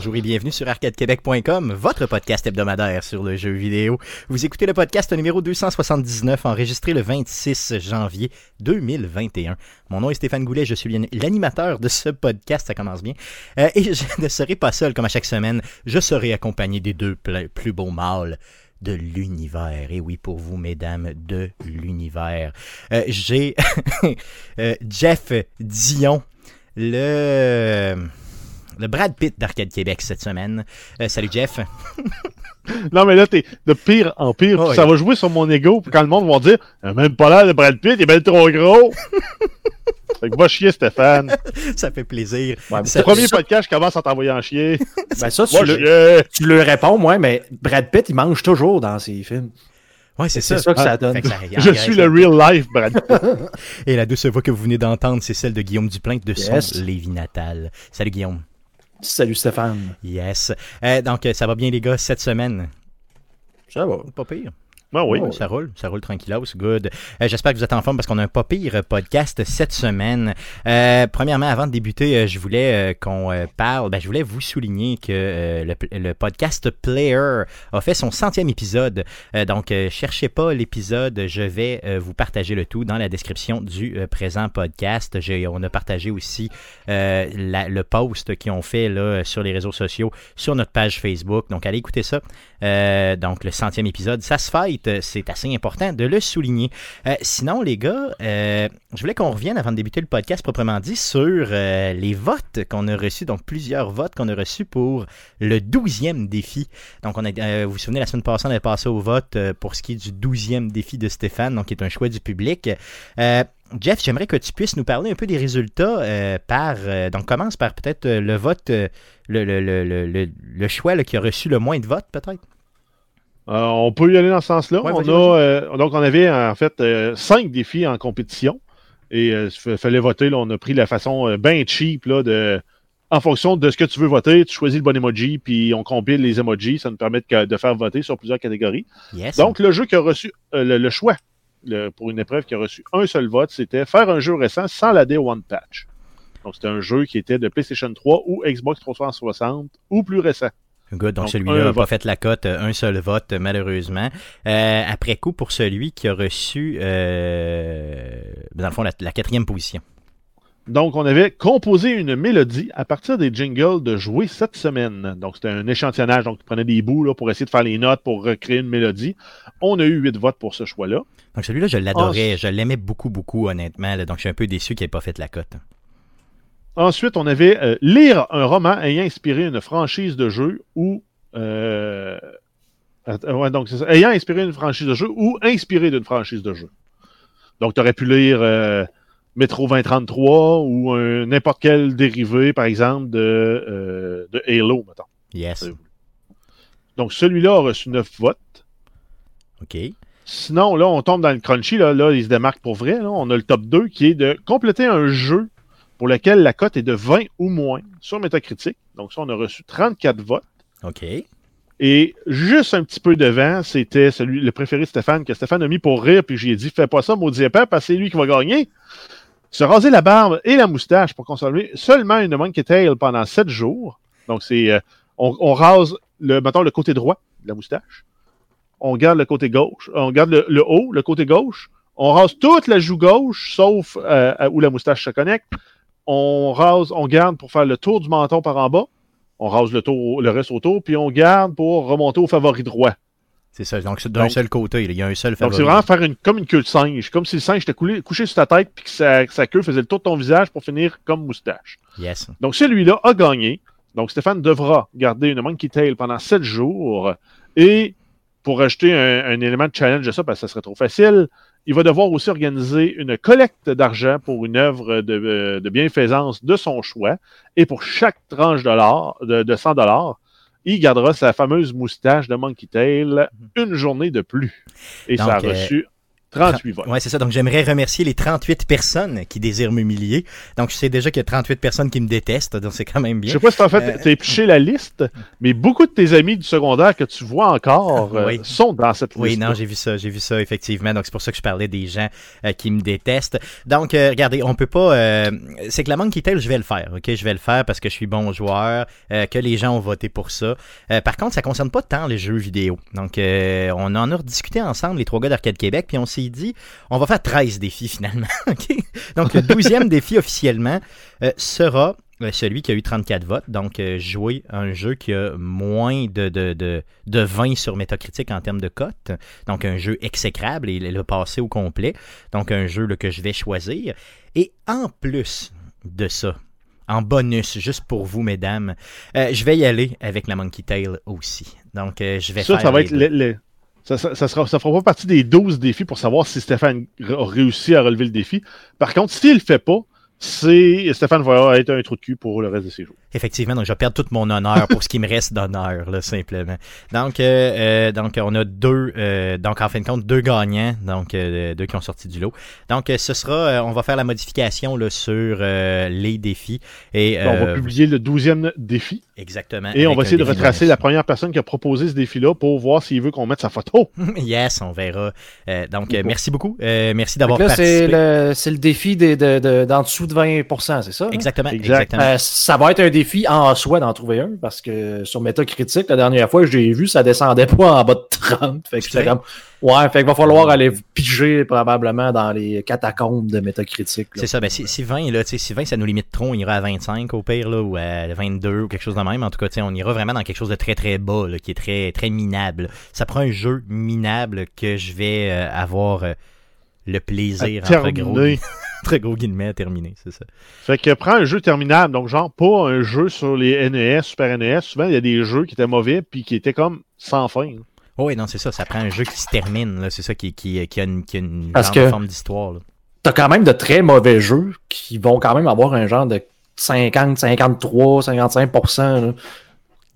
Bonjour et bienvenue sur arcadequebec.com, votre podcast hebdomadaire sur le jeu vidéo. Vous écoutez le podcast numéro 279, enregistré le 26 janvier 2021. Mon nom est Stéphane Goulet, je suis l'animateur de ce podcast, ça commence bien. Euh, et je ne serai pas seul comme à chaque semaine, je serai accompagné des deux plus beaux mâles de l'univers. Et oui, pour vous, mesdames, de l'univers. Euh, J'ai euh, Jeff Dion, le le Brad Pitt d'Arcade Québec cette semaine. Euh, salut Jeff. non, mais là, t'es de pire en pire. ça va jouer sur mon ego quand le monde va dire même pas là, le Brad Pitt, il est bien trop gros. fait que va chier, Stéphane. ça fait plaisir. le premier podcast, je commence à t'envoyer en chier. Ben ça, tu, le, tu le réponds, moi, mais Brad Pitt, il mange toujours dans ses films. Ouais, c'est ça. ça. que ça donne. je suis le real life, Brad Pitt. Et la douce voix que vous venez d'entendre, c'est celle de Guillaume Duplain de son Lévis natal. Salut Guillaume. Salut Stéphane. Yes. Euh, donc, ça va bien les gars cette semaine? Ça va. Pas pire. Ben oui. ça roule, ça roule tranquillos, good. Euh, j'espère que vous êtes en forme parce qu'on a un pas pire podcast cette semaine. Euh, premièrement, avant de débuter, euh, je voulais qu'on parle, ben, je voulais vous souligner que le, podcast Player a fait son centième épisode. donc, cherchez pas l'épisode, je vais vous partager le tout dans la description du présent podcast. on a partagé aussi le post qu'ils ont fait là, sur les réseaux sociaux, sur notre page Facebook. Donc, allez écouter ça. donc, le centième épisode, ça se fait euh, c'est assez important de le souligner. Euh, sinon, les gars, euh, je voulais qu'on revienne avant de débuter le podcast proprement dit sur les votes qu'on a reçus, donc plusieurs votes qu'on a reçus pour le douzième défi. Donc, on a, vous vous souvenez, la semaine passée, on avait passé au vote pour ce qui est du douzième défi de Stéphane, donc qui est un choix du public. Jeff, j'aimerais que tu puisses nous parler un peu des résultats par. donc, commence par peut-être le vote, le, choix qui a reçu le moins de votes, peut-être. Euh, on peut y aller dans ce sens-là. on euh, donc, on avait en fait euh, cinq défis en compétition. Et il fallait voter. on a pris la façon bien cheap là, de. En fonction de ce que tu veux voter, tu choisis le bon emoji, puis on compile les emojis. Ça nous permet de, faire voter sur plusieurs catégories. Donc, le jeu qui a reçu le, choix pour une épreuve qui a reçu un seul vote, c'était faire un jeu récent sans la Day One Patch. Donc, c'était un jeu qui était de PlayStation 3 ou Xbox 360 ou plus récent. Good, donc, celui-là n'a pas fait la cote, euh, un seul vote, malheureusement. Euh, après coup, pour celui qui a reçu, euh, dans le fond, la, quatrième position. Donc, on avait composé une mélodie à partir des jingles de jouer cette semaine. Donc, c'était un échantillonnage. Donc, tu prenais des bouts là, pour essayer de faire les notes, pour recréer une mélodie. On a eu huit votes pour ce choix-là. Donc, celui-là, je l'adorais. Je l'aimais beaucoup, beaucoup, honnêtement. donc, je suis un peu déçu qu'il n'ait pas fait la cote. Ensuite, on avait euh, lire un roman ayant inspiré une franchise de jeu ou euh, donc ayant inspiré une franchise de jeu ou inspiré d'une franchise de jeu. Donc, tu aurais pu lire euh, Metro 2033 ou n'importe quel dérivé, par exemple, de, de Halo, mettons. Yes. Donc, celui-là a reçu 9 votes. OK. Sinon, là, on tombe dans le crunchy. Là, là il se démarque pour vrai. On a le top 2 qui est de compléter un jeu pour lequel la cote est de 20 ou moins sur Metacritic. Donc ça, on a reçu 34 votes. OK. Et juste un petit peu devant, c'était celui le préféré de Stéphane, que Stéphane a mis pour rire, puis j'ai dit Fais pas ça, maudit épais, parce que c'est lui qui va gagner. Se raser la barbe et la moustache pour conserver seulement une monkey tail pendant 7 jours. Donc c'est euh, on, rase le, mettons, le côté droit de la moustache. On garde le côté gauche. On garde le, haut, le côté gauche. On rase toute la joue gauche, sauf euh, où la moustache se connecte on rase, on garde pour faire le tour du menton par en bas. On rase le, tour, le reste autour, puis on garde pour remonter au favori droit. C'est ça, donc d'un seul côté, il y a un seul favori. Donc c'est vraiment faire une, comme une queue de singe, comme si le singe était couché sur ta tête, puis que sa, queue faisait le tour de ton visage pour finir comme moustache. Yes. Donc celui-là a gagné. Donc Stéphane devra garder une monkey tail pendant 7 jours. Et pour ajouter un, un élément de challenge de ça, parce que ça serait trop facile, il va devoir aussi organiser une collecte d'argent pour une œuvre de, euh, bienfaisance de son choix. Et pour chaque tranche de, de 100 dollars, il gardera sa fameuse moustache de Monkey Tail une journée de plus. Et ça a euh, reçu 38 votes. Ouais, c'est ça. Donc, j'aimerais remercier les 38 personnes qui désirent m'humilier. Donc, je sais déjà qu'il y a 38 personnes qui me détestent, donc c'est quand même bien. Je sais pas si en fait, Euh, t'as épluché la liste, mais beaucoup de tes amis du secondaire que tu vois encore euh, Oui. sont dans cette Oui, liste. non, j'ai vu ça, j'ai vu ça, effectivement. Donc, c'est pour ça que je parlais des gens euh, qui me détestent. Donc, euh, regardez, on peut pas... euh, c'est que la Monkey Tail, je vais le faire, OK? Je vais le faire parce que je suis bon joueur, que les gens ont voté pour ça. Euh, par contre, ça concerne pas tant les jeux vidéo. Donc, euh, on en a rediscuté ensemble, les trois gars d'Arcade Québec, puis on s'est dit, on va faire 13 défis finalement? Donc, le 12e défi officiellement euh, sera euh, celui qui a eu 34 votes, donc euh, jouer un jeu qui a moins de, de, de, de 20 sur Metacritic en termes de cote, donc un jeu exécrable et le passer au complet, donc un jeu là, que je vais choisir. Et en plus de ça, en bonus, juste pour vous, mesdames, euh, je vais y aller avec la Monkey Tail aussi. Donc, euh, je vais Ça, faire ça va être le- ça, ça, ça ça fera pas partie des 12 défis pour savoir si Stéphane a réussi à relever le défi. Par contre, s'il le fait pas, Stéphane va être un trou de cul pour le reste de ses jours. Effectivement, donc je vais perdre tout mon honneur pour ce qui me reste d'honneur, là, simplement. Donc, euh, euh, donc on a deux, euh, donc en fin de compte, deux gagnants, donc euh, deux qui ont sorti du lot. Donc, euh, ce sera, euh, on va faire la modification là, sur euh, les défis. Et, on va publier le 12e défi Exactement. et on va essayer de retracer la première personne qui a proposé ce défi-là pour voir s'il veut qu'on mette sa photo. yes, on verra. Euh, donc, euh, Bon. merci beaucoup. Euh, merci Fait d'avoir là, c'est participé. le, c'est le défi des- de, de- d'en dessous de 20%, c'est ça? hein? Exactement, Exact. exactement. Euh, ça va être un défi en soi d'en trouver un, parce que sur Metacritic, la dernière fois j'ai vu, ça descendait pas en bas de 30. Fait que C'est j'étais comme, ouais, fait qu'il va falloir aller piger probablement dans les catacombes de Metacritic. C'est ça, ben si, si 20, là, tu sais, si 20, ça nous limite trop, on ira à 25 au pire, là, ou à 22 ou quelque chose de même. En tout cas, on ira vraiment dans quelque chose de très très bas, là, qui est très très minable. Ça prend un jeu minable que je vais euh, avoir euh, le plaisir, À entre gros, terminer. entre gros guillemets, à terminer, c'est ça. Fait que prends un jeu terminable, donc genre pas un jeu sur les NES, Super NES. Souvent, il y a des jeux qui étaient mauvais puis qui étaient comme sans fin. là. Oh, oui, non, c'est ça, ça prend un jeu qui se termine, là, c'est ça, qui, qui, qui a une, qui a une Parce genre que- de forme d'histoire, là. T'as quand même de très mauvais jeux qui vont quand même avoir un genre de 50, 53, 55%. là.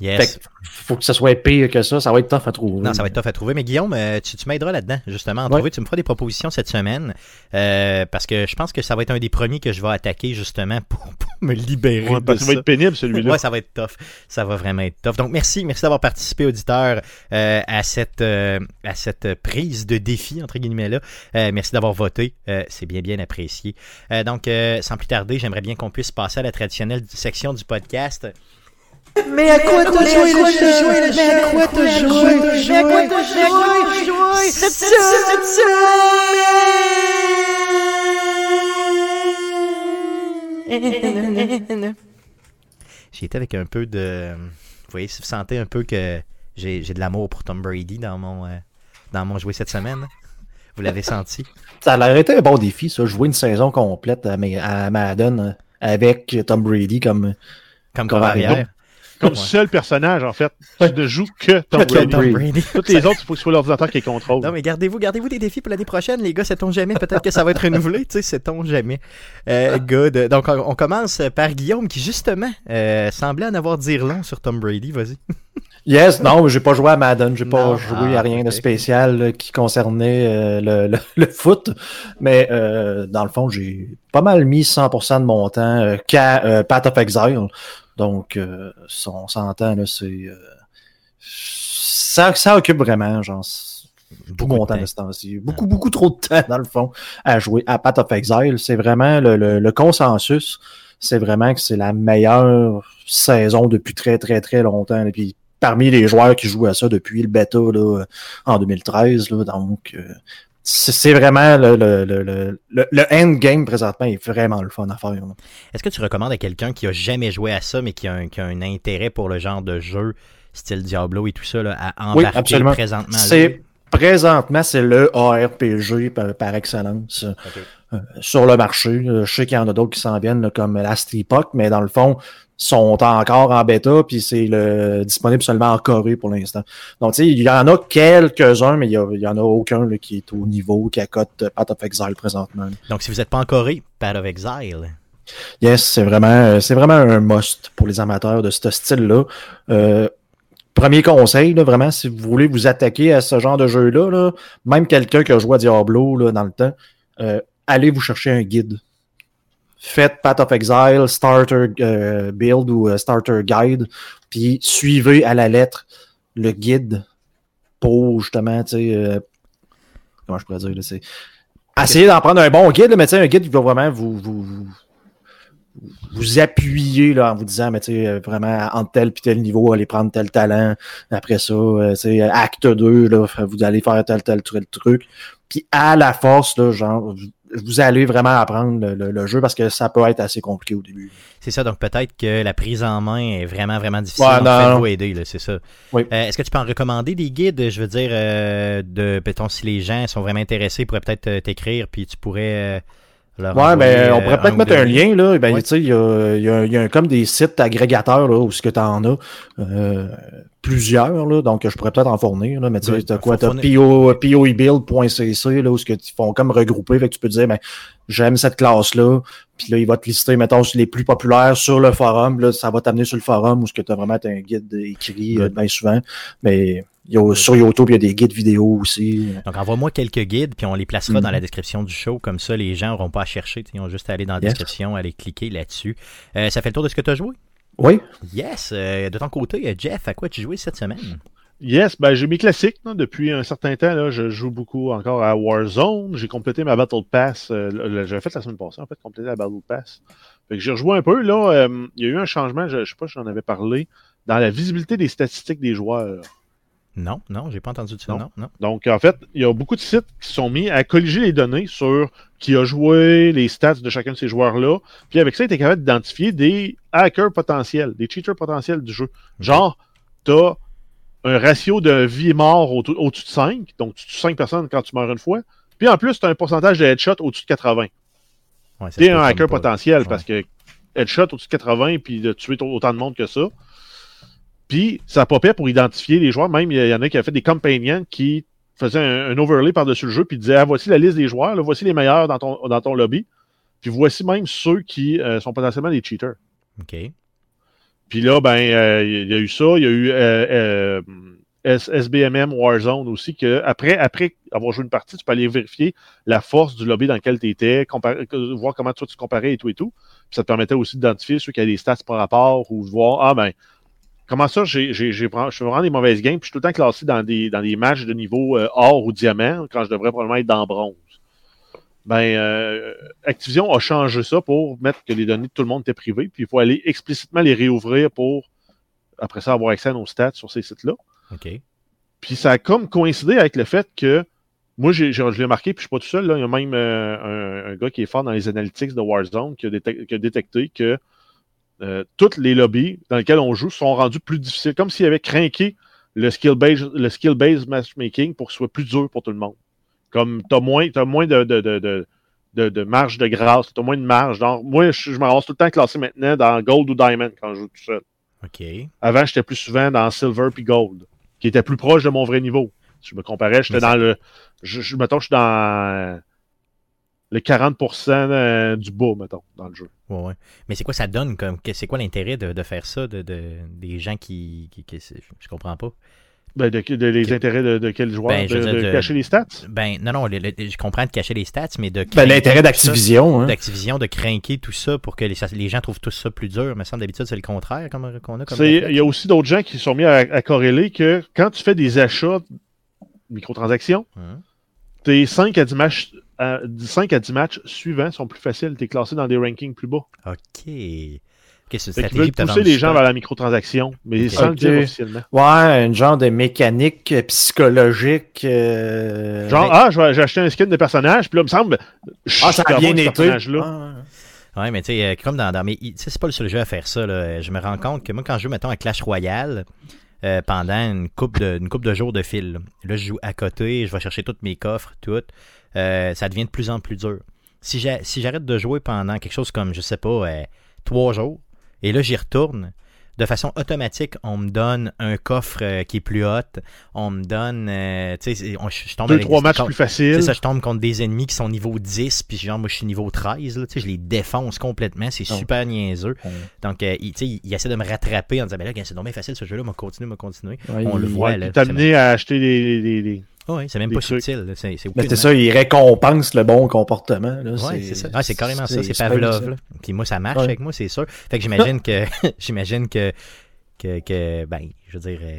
Yes. Fait que faut que ce soit pire que ça, ça va être tough à trouver. Non, ça va être tough à trouver. Mais Guillaume, euh, tu, tu m'aideras là-dedans, justement. à Ouais. trouver. Tu me feras des propositions cette semaine. euh, parce que je pense que ça va être un des premiers que je vais attaquer, justement, pour, pour me libérer Ouais, de parce ça ça. va être pénible celui-là. Ouais, ça va être tough. Ça va vraiment être tough. Donc, merci. Merci d'avoir participé, auditeur, euh, à, cette, euh, à cette prise de défi, entre guillemets, là. Euh, merci d'avoir voté. Euh, C'est bien, bien apprécié. Euh, donc, euh, sans plus tarder, j'aimerais bien qu'on puisse passer à la traditionnelle section du podcast. Mais à quoi t'as joué le jeu? Mais à quoi t'as joué? Mais à quoi t'as joué? Cette semaine! J'ai été avec un peu de. Vous voyez, si vous sentez un peu que j'ai j'ai de l'amour pour Tom Brady dans mon, euh, dans mon jouet cette semaine. Vous l'avez senti? Ça a l'air été un bon défi, ça. Jouer une saison complète à, à Madden avec Tom Brady comme. Comme Comme Comme Ouais. seul personnage, en fait. Tu ne joues que Tom Brady. Toutes les autres, il faut que ce soit l'ordinateur qui les contrôle. Non, mais gardez-vous, gardez-vous des défis pour l'année prochaine, les gars, sait-on jamais. Peut-être que ça va être renouvelé, tu sais, sait-on jamais. Euh, good. Donc, on, on commence par Guillaume qui, justement, euh, semblait en avoir dire long sur Tom Brady. Vas-y. Yes, non, j'ai pas joué à Madden, j'ai pas Non, joué ah, à rien de spécial là, qui concernait euh, le, le- le foot, mais euh, dans le fond, j'ai pas mal mis 100% de mon temps euh, qu'à euh, Path of Exile. Donc, euh, on s'entend, là, c'est... euh, ça, ça occupe vraiment, genre, beaucoup de mon temps temps. de ce temps-ci. Beaucoup, beaucoup trop de temps, dans le fond, à jouer à Path of Exile. C'est vraiment le, le- le consensus. C'est vraiment que c'est la meilleure saison depuis très, très, très longtemps. Et puis, parmi les joueurs qui jouent à ça depuis le bêta là, en 2013. Là, donc, euh, c'est vraiment le, le, le, le, le- endgame présentement est vraiment le fun à faire. Est-ce que tu recommandes à quelqu'un qui a jamais joué à ça, mais qui a un, qui a un intérêt pour le genre de jeu, style Diablo et tout ça, là, à Oui, embarquer absolument. présentement? C'est présentement, c'est le ARPG par, par excellence euh, sur le marché. Euh, Je sais qu'il y en a d'autres qui s'en viennent là, comme Last Epoch, mais dans le fond, sont encore en bêta, puis c'est le disponible seulement en Corée pour l'instant. Donc, tu sais, il y en a quelques-uns, mais il y, a- il y en a aucun là, qui est au niveau, qui accote euh, Path of Exile présentement. Donc, si vous n'êtes pas en Corée, Path of Exile. Yes, c'est vraiment, euh, c'est vraiment un must pour les amateurs de ce style-là. Euh, premier conseil, là, vraiment, si vous voulez vous attaquer à ce genre de jeu-là, là, même quelqu'un qui a joué à Diablo là, dans le temps, euh, allez vous chercher un guide. Faites Path of Exile, Starter euh, Build ou euh, Starter Guide, puis suivez à la lettre le guide pour justement, tu sais, euh, comment je pourrais dire, c'est. Essayez d'en prendre un bon guide, mais tu un guide qui va vraiment vous, vous, vous, vous appuyer là, en vous disant, mais tu sais, euh, vraiment, entre tel puis tel niveau, allez prendre tel talent. Après ça, euh, tu acte 2, là, vous allez faire tel, tel, tel truc. Puis à la force, là, genre, vous- allez vraiment apprendre le, le- le jeu parce que ça peut être assez compliqué au début. C'est ça, donc peut-être que la prise en main est vraiment, vraiment difficile. Ouais, non, non. aider, c'est ça. Oui. Euh, Est-ce que tu peux en recommander des guides, je veux dire, euh, de, mettons, si les gens sont vraiment intéressés, ils pourraient peut-être t'écrire, puis tu pourrais Ouais, ben, on euh, pourrait peut-être ou mettre un lien, là. Ben, tu sais, il y a, y a- y a comme des sites agrégateurs, là, où ce que tu en as. euh, plusieurs, là. Donc, je pourrais peut-être en fournir, là. Mais tu sais, Ouais, t'as quoi? T'as. PO, POEbuild.cc, là, où ce que ils font comme regrouper. Fait que tu peux te dire, ben, j'aime cette classe-là. Puis là, il va te lister, mettons, les plus populaires sur le forum. Là, ça va t'amener sur le forum où ce que tu as vraiment un guide écrit euh, bien souvent. Mais il y a, sur YouTube, il y a des guides vidéo aussi. Donc, envoie-moi quelques guides, puis on les placera dans la description du show. Comme ça, les gens n'auront pas à chercher. Ils ont juste à aller dans la Yes. description, aller cliquer là-dessus. Euh, ça fait le tour de ce que tu as joué? Oui. Yes! Euh, de ton côté, euh, Jeff, à quoi tu joué cette semaine? Yes, ben j'ai mes classiques là, depuis un certain temps. Là, je joue beaucoup encore à Warzone. J'ai complété ma Battle Pass. euh, J'avais fait la semaine passée, en fait, compléter la Battle Pass. Fait que j'ai rejoué un peu. Là, euh, il y a eu un changement, je, je sais pas si j'en avais parlé, dans la visibilité des statistiques des joueurs. Non, non, j'ai pas entendu de ça. Non. Non, non. Donc, en fait, il y a beaucoup de sites qui sont mis à colliger les données sur qui a joué, les stats de chacun de ces joueurs-là. Puis avec ça, tu es capable d'identifier des hackers potentiels, des cheaters potentiels du jeu. Genre, tu as un ratio de vie et mort au- au-dessus de 5, donc tu tues 5 personnes quand tu meurs une fois. Puis en plus, tu as un pourcentage de headshot au-dessus de 80. Ouais, Tu es un hacker potentiel Ouais. parce que headshot au-dessus de 80 puis de tuer autant de monde que ça. Puis ça popait pour identifier les joueurs. Même, il y, en a qui avaient fait des companions qui faisaient un, un overlay par-dessus le jeu puis disaient ah, voici la liste des joueurs, là, voici les meilleurs dans ton, dans ton lobby. Puis voici même ceux qui euh, sont potentiellement des cheaters. OK. Puis là, ben, euh, il y a eu ça. Il y a eu euh, SBMM Warzone aussi, que après, après avoir joué une partie, tu peux aller vérifier la force du lobby dans lequel tu étais, comparer- voir comment toi tu comparais et tout et tout. Puis ça te permettait aussi d'identifier ceux qui avaient des stats par rapport ou de voir, ah ben, comment ça, j'ai, j'ai, j'ai, je fais vraiment des mauvaises games, puis je suis tout le temps classé dans des, dans des matchs de niveau euh, or ou diamant, quand je devrais probablement être dans bronze. Ben, euh, Activision a changé ça pour mettre que les données de tout le monde étaient privées, puis il faut aller explicitement les réouvrir pour, après ça, avoir accès à nos stats sur ces sites-là. OK. Puis ça a comme coïncidé avec le fait que moi, j'ai, j'ai- je l'ai marqué, puis je suis pas tout seul. Là. Il y a même euh, un, un gars qui est fort dans les analytics de Warzone qui a, détec- qui a détecté que euh, tous les lobbies dans lesquels on joue sont rendus plus difficiles, comme s'il avait craqué le skill-based le skill based matchmaking pour que ce soit plus dur pour tout le monde. Comme tu as moins, t'as moins de, de, de, de, de, marge de grâce, tu as moins de marge. Moi, je, je me ramasse tout le temps classé maintenant dans Gold ou Diamond quand je joue tout seul. Avant, j'étais plus souvent dans Silver puis Gold, qui était plus proche de mon vrai niveau. Si je me comparais, j'étais dans le. Je, je, mettons, je suis dans le 40% euh, du bas, mettons, dans le jeu. Ouais, ouais. Mais c'est quoi ça donne comme que- c'est quoi l'intérêt de, de faire ça de, de- des gens qui, qui, qui- c'est- je comprends pas. Ben, de, de- les intérêts de, de quel joueur? Ben, de, cacher les stats? Ben non non, le- le- je comprends de cacher les stats mais de Ben, l'intérêt d'Activision, hein. d'Activision de craquer tout ça pour que les, ça- les gens trouvent tout ça plus dur. Me semble d'habitude c'est le contraire comme qu'on a comme. Il y a aussi d'autres gens qui sont mis à, à corréler que quand tu fais des achats microtransactions, Hum. tes 5 à 10 matchs, à, 5 à 10 matchs suivants sont plus faciles. Tu es classé dans des rankings plus bas. OK. OK, c'est veulent pousser les du gens vers la microtransaction, mais Ok. sans le dire Ok. officiellement. Ouais, une genre de mécanique euh, psychologique. euh, Genre, ben, ah, je vais- j'ai acheté un skin de personnage, puis là, il me semble. ah, ça a bien été. Ah, Ouais, mais tu sais, euh, comme dans, dans sais, c'est pas le seul jeu à faire ça. Là. Je me rends compte que moi, quand je joue, mettons, à Clash Royale, euh, pendant une coupe de, une coupe de jours de fil, là, là, je joue à côté, je vais chercher tous mes coffres, tout. Euh, ça devient de plus en plus dur. Si j'a- si j'arrête de jouer pendant quelque chose comme, je sais pas, euh, trois jours, et là, j'y retourne, de façon automatique, on me donne un coffre euh, qui est plus hot. On me donne. euh, tu sais, je tombe Deux, avec- trois matchs contre- plus faciles. ça, je tombe contre des ennemis qui sont niveau 10, puis genre, moi, je suis niveau 13, là, tu sais, je les défonce complètement, c'est Oh. super niaiseux. On- Donc, euh, il, tu sais, il, il essaie de me rattraper en disant, ben là, c'est bien facile ce jeu-là, m'a continuer, m'a continuer. Ouais, On le il- voit, Ouais, là. amené à acheter des. des- des- Oh, ouais, c'est même pas trucs. subtil, c'est c'est Mais aucunement- c'est ça, il récompense le bon comportement. Là. Ouais, c'est ça. Ah, c'est carrément ça, c'est Pavlov. Puis moi, ça marche Ouais. avec moi, c'est sûr. Fait que j'imagine que, j'imagine que, que, que, ben, je veux dire, euh,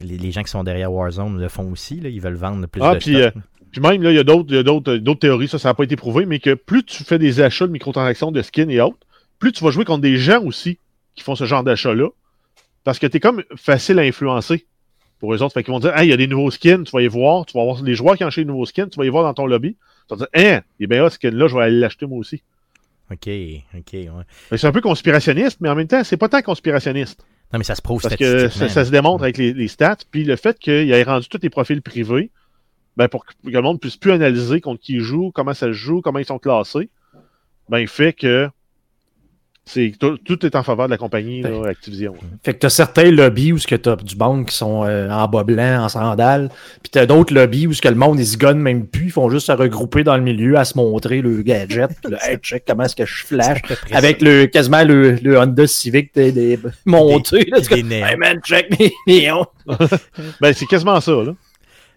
les, les gens qui sont derrière Warzone le font aussi, là, ils veulent vendre plus Ah, de puis, stock. Puis même, là, il y a d'autres il y a d'autres- d'autres théories, ça, ça n'a pas été prouvé, mais que plus tu fais des achats de microtransactions de skins et autres, plus tu vas jouer contre des gens aussi qui font ce genre d'achats-là. Parce que tu es comme facile à influencer pour eux autres. Fait qu'ils vont dire, ah, il y a des nouveaux skins, tu vas y voir, tu vas voir les joueurs qui ont acheté des nouveaux skins, tu vas y voir dans ton lobby. Tu vas dire, hein, est bien là, ce skin-là, je vais aller l'acheter moi aussi. Ok, ok, ouais. C'est un peu conspirationniste, mais en même temps, c'est pas tant conspirationniste. Non, mais ça se prouve Parce que ça, ça se démontre avec les, les stats. Puis le fait qu'il ait rendu tous les profils privés, ben pour que le monde puisse plus analyser contre qui il joue, comment ça se joue, comment ils sont classés, ben il fait que c'est tout, tout est en faveur de la compagnie là, Activision. Fait que t'as certains lobbies où ce que t'as du monde qui sont euh, en bas blanc, en sandales, puis t'as d'autres lobbies où ce que le monde ils se gonne même plus, ils font juste se regrouper dans le milieu à se montrer le gadget, puis là, hey, check comment est-ce que je flash, avec le quasiment le, le Honda Civic des, des monté, là, tu Des néons. hey man, check mes néons. Ben c'est quasiment ça. Là.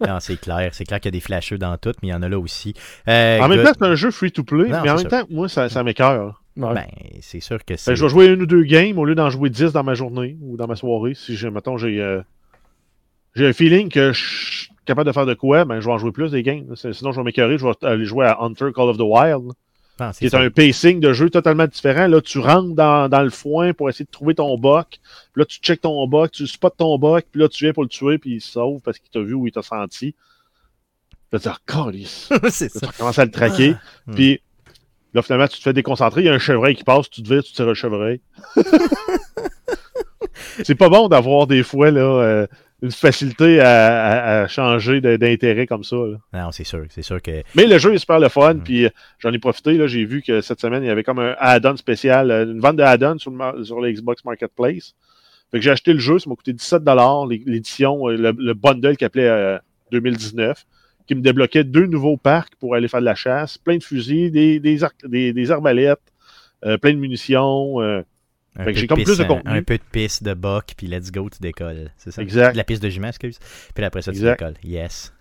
Non, c'est clair. C'est clair qu'il y a des flasheux dans tout, mais il y en a là aussi. Euh, En même good. temps, c'est un jeu free to play, Non, mais en même temps, moi, ça, ça m'écœure. Ouais. Ben, c'est sûr que c'est. que je vais jouer une ou deux games au lieu d'en jouer 10 dans ma journée ou dans ma soirée. Si j'ai, mettons, j'ai, euh, j'ai un feeling que je suis capable de faire de quoi, ben je vais en jouer plus des games. Sinon, je vais m'écœurer, je vais aller jouer à Hunter Call of the Wild, qui c'est est ça. un pacing de jeu totalement différent. Là, tu rentres dans, dans le foin pour essayer de trouver ton buck. Puis là, tu checkes ton buck, tu spots ton buck, puis là, tu viens pour le tuer, puis il se sauve parce qu'il t'a vu ou il t'a senti. Là, tu dis, ah, câlisse. c'est Là, ça. tu recommences à le traquer. Hmm. Puis là, finalement, tu te fais déconcentrer. Il y a un chevreuil qui passe, tu te vires, tu tires le chevreuil. c'est pas bon d'avoir des fois là, euh, une facilité à, à- à changer d'intérêt comme ça. là. Non, c'est sûr. C'est sûr que. Mais le jeu est super le fun. Hmm. Puis euh, j'en ai profité. là, J'ai vu que cette semaine, il y avait comme un add-on spécial, euh, une vente de add-on sur, le sur le Xbox Marketplace. Fait que j'ai acheté le jeu, ça m'a coûté 17 l'édition, le, le bundle qui appelait euh, 2019, qui me débloquait deux nouveaux parcs pour aller faire de la chasse, plein de fusils, des, des, arc- des, des arbalètes, euh, plein de munitions. euh, Un Fait que j'ai comme plus de un- contenu. Un, peu de piste de buck, puis let's go, tu décolles. C'est ça? Exact. De la piste de jument, excuse. Puis après ça, tu décolles. Yes.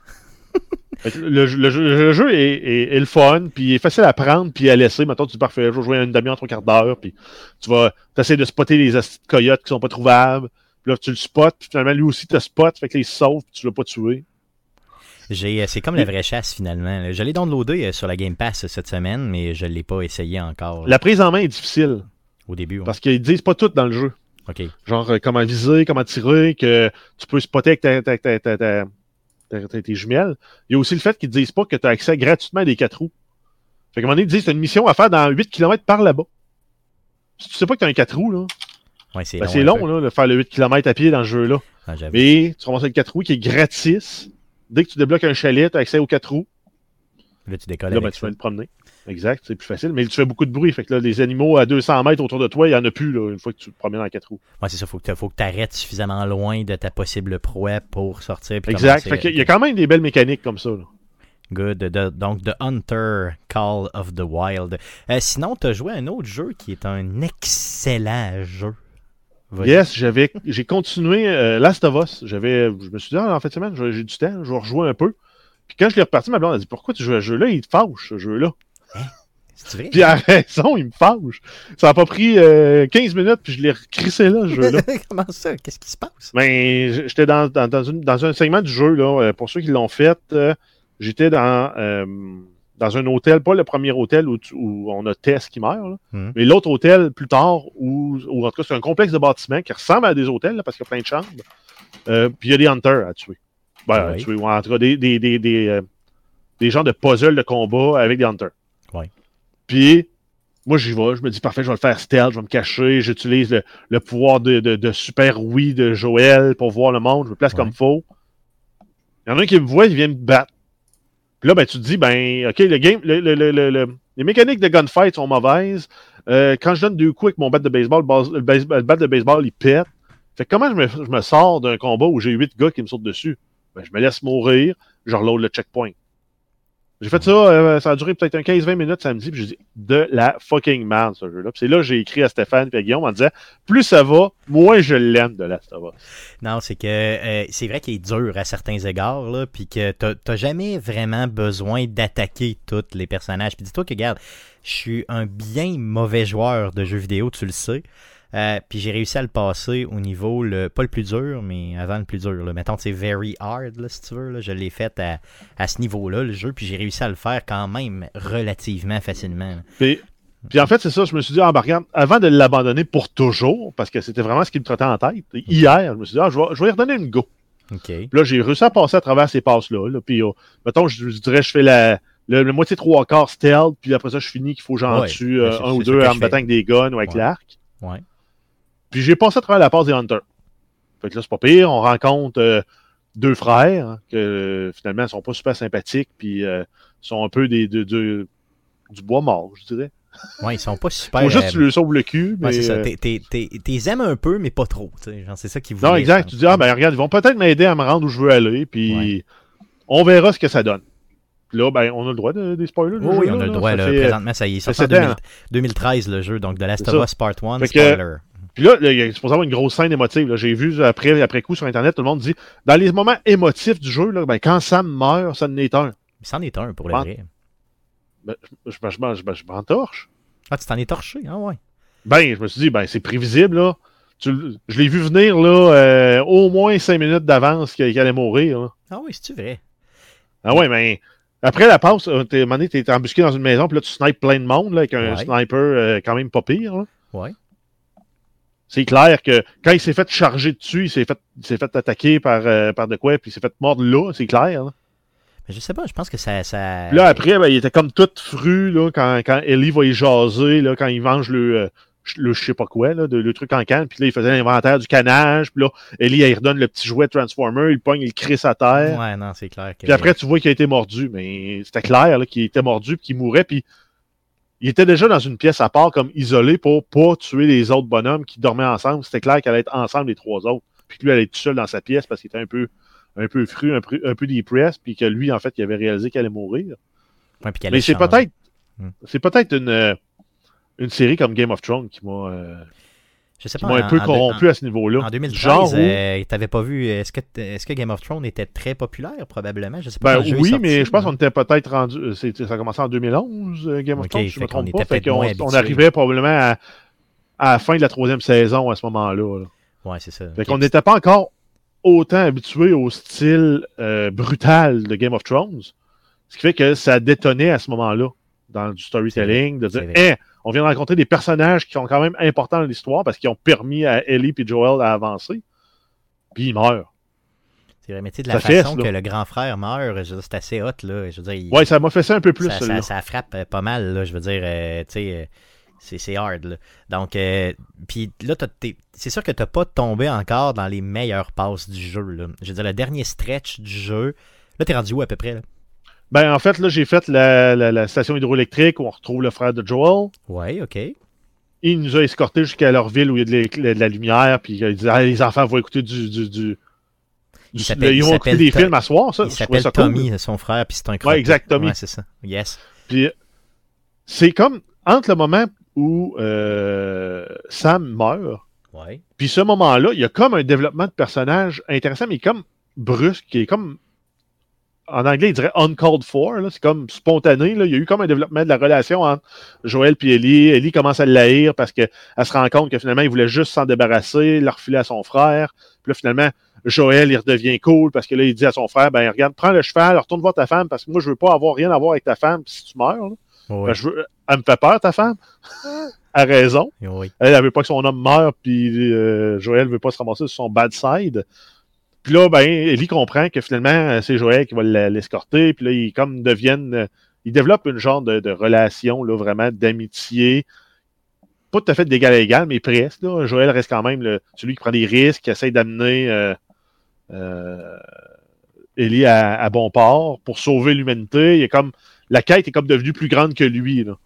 Le, jeu- le jeu, le jeu est, est- est le fun, puis il est facile à prendre, puis à laisser. Maintenant, tu dis parfait, je vais jouer une demi-heure, trois quarts d'heure, puis tu vas essayer de spotter les coyotes qui sont pas trouvables. Puis là, tu le spots, puis finalement, lui aussi te spot, fait que se sauve, puis tu l'as pas tué. J'ai, euh, c'est comme la vraie chasse finalement. Je l'ai downloadé euh, sur la Game Pass euh, cette semaine, mais je ne l'ai pas essayé encore La prise en main est difficile, au début. ouais. parce qu'ils disent pas tout dans le jeu. Ok. Genre, comment viser, comment tirer, que tu peux spotter avec ta, ta- ta- ta- ta- ta- ta- tes jumelles. Il y a aussi le fait qu'ils disent pas que tu as accès gratuitement à des quatre roues. Fait qu'à un moment donné, ils disent c'est une mission à faire dans 8 km par là-bas. Si tu sais pas que tu as un 4 roues, là, Ouais, c'est ben, long. c'est un long, là, de faire le 8 km à pied dans ce jeu-là. Ah. Mais tu commences avec le 4 roues qui est gratis. Dès que tu débloques un chalet, tu as accès aux 4 roues. Là, tu décolles Là, ben, tu vas le promener. Exact, c'est plus facile. Mais tu fais beaucoup de bruit. Fait que là, les animaux à 200 mètres autour de toi, il n'y en a plus là, une fois que tu te promènes en 4 roues. Ouais, c'est ça. Faut que, tu arrêtes suffisamment loin de ta possible proie pour sortir. puis Exact. Fait qu'il y a quand même des belles mécaniques comme ça. là. Good. De- donc, The Hunter Call of the Wild. Euh, sinon, tu as joué à un autre jeu qui est un excellent jeu. Yes, j'avais, j'ai continué euh, Last of Us. J'avais, je me suis dit, ah, en fait, semaine, j'ai du temps, je vais rejouer un peu. Puis quand je l'ai reparti, ma blonde a dit, pourquoi tu joues à ce jeu-là? Il te fâche, ce jeu-là. C'est vrai? Puis a raison, il me fâche. Ça a pas pris euh, 15 minutes, puis je l'ai recrissé là, ce jeu-là. Comment ça? Qu'est-ce qui se passe? J- j'étais dans, dans, dans, dans un segment du jeu, là, euh, pour ceux qui l'ont fait, euh, j'étais dans, euh, dans un hôtel, pas le premier hôtel où, tu- où on a Tess qui meurt, là, Mhm. mais l'autre hôtel plus tard, où, où en tout cas c'est un complexe de bâtiments qui ressemble à des hôtels, là, parce qu'il y a plein de chambres. Euh, puis il y a des hunters à tuer. Ben, à Oui. tuer, ou en tout cas des, des, des, des, euh, des gens de puzzle de combat avec des hunters. Oui. Puis moi, j'y vais, je me dis, parfait, je vais le faire stealth, je vais me cacher, j'utilise le, le pouvoir de, de, de super oui de Joël pour voir le monde, je me place comme faux. Il y en a un qui me voit, il vient me battre. Puis là, ben, tu te dis, ben, OK, le game, le, le- le- le- le- les mécaniques de gunfight sont mauvaises. Euh, quand je donne deux coups avec mon bat de baseball, le bas- le base- le bat de baseball, il pète. Fait que comment je me, je me sors d'un combat où j'ai huit gars qui me sautent dessus? Ben, je me laisse mourir, je reload le checkpoint. J'ai fait ça, euh, ça a duré peut-être un 15-20 minutes samedi, puis j'ai dit de la fucking merde ce jeu-là. Puis c'est là que j'ai écrit à Stéphane et à Guillaume en disant plus ça va, moins je l'aime de Last of Us. Non, c'est que euh, c'est vrai qu'il est dur à certains égards, là, puis que t'as jamais vraiment besoin d'attaquer tous les personnages. Puis dis-toi que, regarde, je suis un bien mauvais joueur de jeux vidéo, tu le sais. Euh, puis j'ai réussi à le passer au niveau, le, pas le plus dur, mais avant le plus dur. Là. Mettons c'est very hard, là, si tu veux. Là. Je l'ai fait à, à ce niveau-là, le jeu, puis j'ai réussi à le faire quand même relativement facilement. Puis, puis en fait, c'est ça, je me suis dit, ah, ben, regarde, avant de l'abandonner pour toujours, parce que c'était vraiment ce qui me trottait en tête, hier, je me suis dit, ah, je vais, je vais y redonner une go. Puis là, j'ai réussi à passer à travers ces passes-là. Là, puis, euh, mettons, je, je dirais, je fais la, moitié trois quarts stealth, puis après ça, je finis qu'il faut que j'en Ouais, tue euh, un ou deux en me battant avec des guns ou avec Ouais. l'arc. Ouais. Puis j'ai passé à travers la passe des Hunters. Fait que là, c'est pas pire. On rencontre euh, deux frères hein, que euh, finalement sont pas super sympathiques, puis euh, sont un peu des, de- de- du bois mort, je dirais. Ouais, ils sont pas super. Faut juste euh, tu le sauves le cul. Mais, Ouais, c'est ça. euh, T'es- aimes un peu, mais pas trop. C'est ça qui vous Non, exact. Tu dis, ah, ben regarde, ils vont peut-être m'aider à me rendre où je veux aller, puis Ouais. on verra ce que ça donne. Puis là, ben, on a le droit de, des spoilers. Oui, oui, jeu, on a là, le droit. Là, fait, euh, présentement, ça y est. ça sorti en fait 2000 ans. 2013, le jeu. Donc, The Last C'est of. Us Part 1, Fait que- spoiler. Puis là, il y a supposé avoir une grosse scène émotive. là. J'ai vu après, après coup sur Internet, tout le monde dit dans les moments émotifs du jeu, là, ben, quand Sam meurt, ça en est un. Mais c'en est un pour le vrai. Ben, je, je, je, je, m'entorche. Ah, tu t'en es torché, ah ouais. Ben, je me suis dit, ben, c'est prévisible, là. Tu je l'ai vu venir, là, euh, au moins cinq minutes d'avance qu'il allait mourir, là. Ah oui, c'est-tu vrai? Ah ouais, mais après la passe, euh, t'es, à un moment donné, t'es embusqué dans une maison, puis là, tu snipes plein de monde, là, avec un Ouais. sniper euh, quand même pas pire, là. Ouais. C'est clair que quand il s'est fait charger dessus, il s'est fait, il s'est fait attaquer par, euh, par de quoi, puis il s'est fait mordre là, c'est clair. Là, Mais je sais pas, je pense que ça. ça... Puis là après, ben, il était comme tout fru là, quand, quand Ellie va y jaser, là, quand il mange le, euh, le je sais pas quoi, là, de- le truc en canne, puis là, il faisait l'inventaire du canage, puis là, Ellie, elle redonne le petit jouet Transformer, il pogne, il crée sa terre. Ouais, non, c'est clair. Que... Puis après, tu vois qu'il a été mordu, mais c'était clair là, qu'il était mordu puis qu'il mourait, puis il était déjà dans une pièce à part, comme isolé, pour pas tuer les autres bonhommes qui dormaient ensemble. C'était clair qu'elle allait être ensemble, les trois autres. Puis que lui, elle allait être seul dans sa pièce parce qu'il était un peu, un peu fru, un peu, un peu depressed, puis que lui, en fait, il avait réalisé qu'elle allait mourir. Ouais, Mais a c'est peut-être, Hmm. c'est peut-être une, une série comme Game of Thrones qui m'a, euh, Je sais pas. un en- peu en- corrompu à ce niveau-là. En, en 2013, Genre où- euh, t'avais pas vu. Est-ce que, Game of Thrones était très populaire, probablement? Je sais pas. Ben oui, mais je pense qu'on était peut-être rendu. euh, Ça a commencé en 2011, euh, Game of Thrones, je me trompe pas. Fait on arrivait probablement à, à la fin de la troisième saison à ce moment-là. là. Ouais, c'est ça. Fait qu'on n'était pas encore autant habitué au style euh, brutal de Game of Thrones. Ce qui fait que ça détonnait à ce moment-là dans du storytelling, de dire Hein, on vient de rencontrer des personnages qui sont quand même importants dans l'histoire parce qu'ils ont permis à Ellie et Joel à avancer. Puis ils meurent. C'est vrai, mais tu sais, de la Ça façon que le grand frère meurt, c'est assez hot, là. Je veux dire, il- Ouais, ça m'a fait ça un peu plus, ça, celui-là. ça, ça frappe euh, pas mal, là. Je veux dire, euh, tu sais, euh, c'est, hard, là. Donc, euh, puis là, c'est sûr que t'as pas tombé encore dans les meilleures passes du jeu, là. Je veux dire, le dernier stretch du jeu, là, t'es rendu où à peu près, là? Ben, en fait, là, j'ai fait la, la- la station hydroélectrique où on retrouve le frère de Joel. Ouais, ok. Il nous a escortés jusqu'à leur ville où il y a de, la lumière. Puis il disait ah, les enfants vont écouter du. du, du- ils écouter s'appelle des films à soir, ça. Il s'appelle cool. Tommy, son frère, puis c'est un crotte. exact, Tommy. Ouais, c'est ça. Yes. Puis c'est comme entre le moment où euh, Sam meurt, Ouais. puis ce moment-là, il y a comme un développement de personnage intéressant, mais comme brusque, qui est comme. En anglais, il dirait uncalled for. C'est comme spontané. là. Il y a eu comme un développement de la relation entre Joël et Ellie. Ellie commence à l'haïr parce qu'elle se rend compte que finalement, il voulait juste s'en débarrasser, la refiler à son frère. Puis là, finalement, Joël, il redevient cool parce que là, il dit à son frère, ben regarde, prends le cheval, retourne voir ta femme parce que moi, je veux pas avoir rien à voir avec ta femme si tu meurs. là. Ouais. Ben, je veux... Elle me fait peur, ta femme. a raison. Oui. Elle, elle veut pas que son homme meure, puis euh, Joël veut pas se ramasser sur son bad side. Puis là, ben, Ellie comprend que finalement, euh, c'est Joël qui va l'escorter, puis là, ils comme deviennent... euh, ils développent une genre de, de relation, là, vraiment, d'amitié. Pas tout à fait d'égal à égal, mais presque. Là. Joël reste quand même le- celui qui prend des risques, qui essaie d'amener euh, euh, Ellie à, à bon port pour sauver l'humanité. Il est comme... La quête est comme devenue plus grande que lui, là.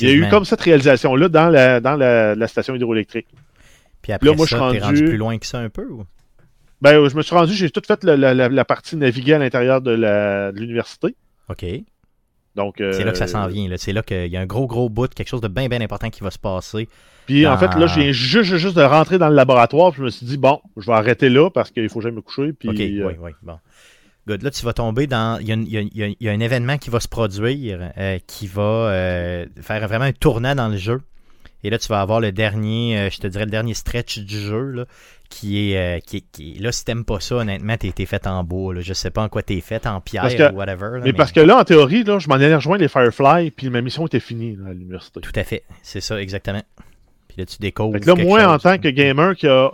Il y a eu comme cette réalisation-là dans la, dans la, la station hydroélectrique. Puis après Là, moi, je ça, suis t'es rendu rendu- plus loin que ça un peu? Ou? Ben, je me suis rendu, j'ai tout fait la, la- la- partie naviguer à l'intérieur de l'université. OK. Donc, C'est là que ça euh, s'en vient. là. C'est là qu'il y a un gros, gros bout, quelque chose de bien, bien important qui va se passer. Puis en fait, là, je viens juste, juste, de rentrer dans le laboratoire. Puis je me suis dit, bon, je vais arrêter là parce qu'il faut que j'aille me coucher. Puis, OK, euh, oui, oui, bon. Good. Là, tu vas tomber dans. Il y a, il y a- il y un événement qui va se produire euh, qui va faire vraiment un tournant dans le jeu. Et là, tu vas avoir le dernier, euh, je te dirais, le dernier stretch du jeu, là, qui est, euh, qui, Là, si t'aimes pas ça, honnêtement, t'es t'es fait en bois. Là. Je sais pas en quoi t'es fait, en pierre que- ou whatever. là, mais, parce que là, en théorie, là, je m'en allais rejoindre les Firefly. Puis ma mission était finie là, à l'université. Tout à fait. C'est ça, exactement. Puis là, tu découvres. Fait que là, moi, en tant que gamer qui a.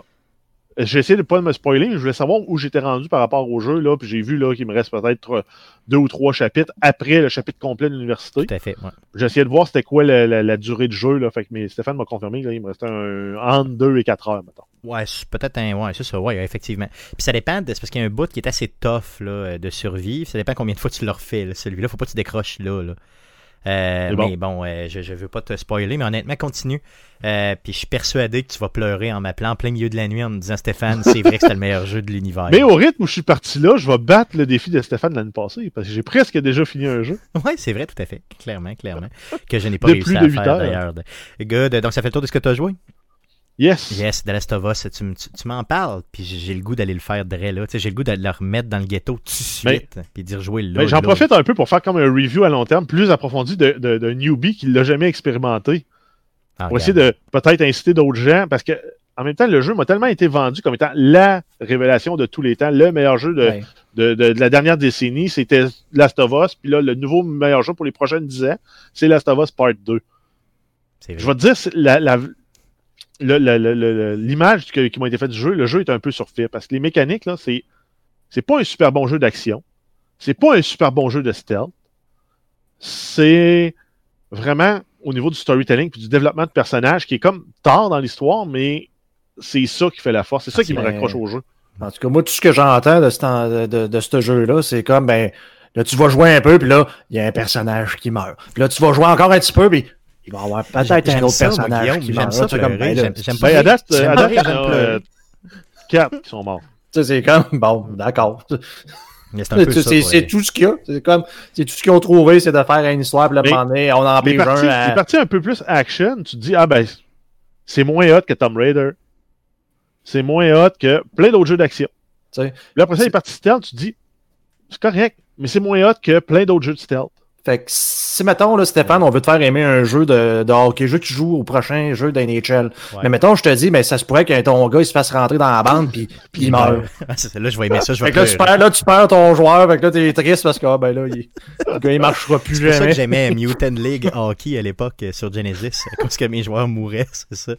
J'ai essayé de pas me spoiler, mais je voulais savoir où j'étais rendu par rapport au jeu. Là, puis j'ai vu là, qu'il me reste peut-être euh, deux ou trois chapitres après le chapitre complet de l'université. Tout à fait, ouais. J'ai essayé de voir c'était quoi la, la- la durée de jeu. Là, fait que mais Stéphane m'a confirmé qu'il me restait un, entre 2 et 4 heures, mettons. Ouais, c'est peut-être un. Ouais, c'est ça, ouais, effectivement. Puis ça dépend, de- c'est parce qu'il y a un bout qui est assez tough là, de survivre. Ça dépend combien de fois tu le refais. là. Celui-là, faut pas que tu décroches là. là. Euh, bon. Mais bon, euh, je, je veux pas te spoiler, mais honnêtement, continue. Euh, puis je suis persuadé que tu vas pleurer en m'appelant en plein milieu de la nuit en me disant Stéphane, c'est vrai que c'était le meilleur jeu de l'univers. Mais au rythme où je suis parti là, je vais battre le défi de Stéphane l'année passée. Parce que j'ai presque déjà fini un jeu. Ouais, c'est vrai, tout à fait. Clairement, clairement. Que je n'ai pas De réussi à de faire d'ailleurs. Good. Donc ça fait le tour de ce que tu as joué? Yes. Yes, The Last of Us, tu, m- tu- tu m'en parles, puis j'ai le goût d'aller le faire de là. J'ai le goût de le remettre dans le ghetto tout de suite, puis d'y rejouer là. Ben, J'en là. profite un peu pour faire comme un review à long terme plus approfondi de, de, de newbie qui l'a jamais expérimenté. Ah, Pour essayer de peut-être inciter d'autres gens. Parce que en même temps, le jeu m'a tellement été vendu comme étant la révélation de tous les temps, le meilleur jeu de, Ouais. de, de- de la dernière décennie. C'était Last of Us. Puis là, le nouveau meilleur jeu pour les prochaines 10 ans, c'est Last of Us Part 2. C'est Je vais te dire, c'est la- l'image qui m'a été faite du jeu, le jeu est un peu surfait parce que les mécaniques, là, c'est, c'est pas un super bon jeu d'action. C'est pas un super bon jeu de stealth. C'est vraiment au niveau du storytelling puis du développement de personnages qui est comme tard dans l'histoire, mais c'est ça qui fait la force. C'est ça qui me raccroche au jeu. En tout cas, moi, tout ce que j'entends de, ce de- de ce jeu-là, c'est comme, ben, là, tu vas jouer un peu, puis là, il y a un personnage qui meurt. Puis là, tu vas jouer encore un petit peu, puis il va y avoir peut-être un J'aime autre ça, personnage qui j'aime meurt. ça Là, tu es comme, ben, là, j'aime- j'aime pas Ben, à date, J'aime à pas date, rire, il y en a, j'aime pleurer. euh, quatre qui sont morts. tu sais, c'est comme, bon, d'accord. C'est tout ce qu'il y a. C'est comme, c'est tout ce qu'ils ont trouvé, c'est de faire une histoire, puis moment donné, on en pige un à- les parties un peu plus action, tu te dis, ah ben, c'est moins hot que Tomb Raider. C'est moins hot que plein d'autres jeux d'action. Tu sais. Puis là, après ça, les parties stealth, tu te dis, c'est correct, mais c'est moins hot que plein d'autres jeux de stealth. Fait que si, mettons, là, Stéphane, on veut te faire aimer un jeu de, de hockey, jeu que tu joues au prochain jeu d'NHL. Ouais. Mais mettons, je te dis, mais ça se pourrait que ton gars, il se fasse rentrer dans la bande, puis, puis il meurt. Ah, c'est ça, là, je vais aimer ça, je vais Fait que là, tu perds, là, tu perds ton joueur, fait que là, t'es triste parce que, ah, ben là, il, le gars, il marchera plus C'est pour ça que jamais. j'aimais Mutant League Hockey à l'époque euh, sur Genesis, à cause que mes joueurs mouraient, c'est ça.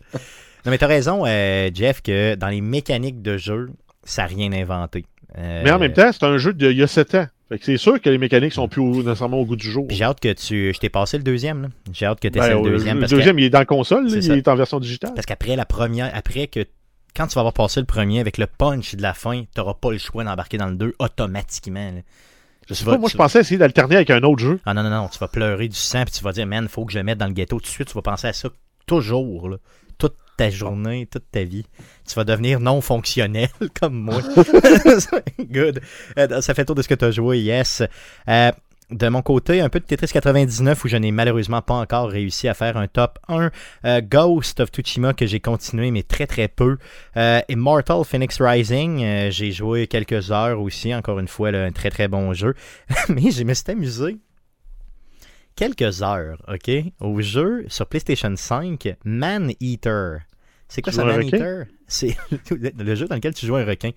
Non, mais t'as raison, euh, Jeff, que dans les mécaniques de jeu, ça n'a rien inventé. Euh, Mais en même temps, c'est un jeu d'il y a 7 ans. Fait que c'est sûr que les mécaniques sont plus au- nécessairement au goût du jour. Puis j'ai hâte que tu. Je t'ai passé le deuxième, là. J'ai hâte que tu Ben, essaies le deuxième. le parce que- deuxième, il est dans la console, là, C'est il ça. est en version digitale. Parce qu'après la première, après que quand tu vas avoir passé le premier avec le punch de la fin, tu n'auras pas le choix d'embarquer dans le 2 automatiquement. là. Je sais pas, moi, je pensais essayer d'alterner avec un autre jeu. Ah non, non, non, tu vas pleurer du sang, puis tu vas dire, man, faut que je le mette dans le ghetto. Tout de suite, tu vas penser à ça toujours, là. Ta journée, toute ta vie. Tu vas devenir non fonctionnel comme moi. Good. Euh, ça fait tour de ce que tu as joué, yes. Euh, de mon côté, un peu de Tetris 99 où je n'ai malheureusement pas encore réussi à faire un top 1. Euh, Ghost of Tsushima que j'ai continué mais très très peu. Euh, Immortal Phoenix Rising, euh, j'ai joué quelques heures aussi, encore une fois, là, un très très bon jeu. mais je me suis amusé quelques heures, ok, au jeu sur PlayStation 5, Man Eater. C'est quoi Tu ça, Man? Eater? C'est le jeu dans lequel tu joues un requin.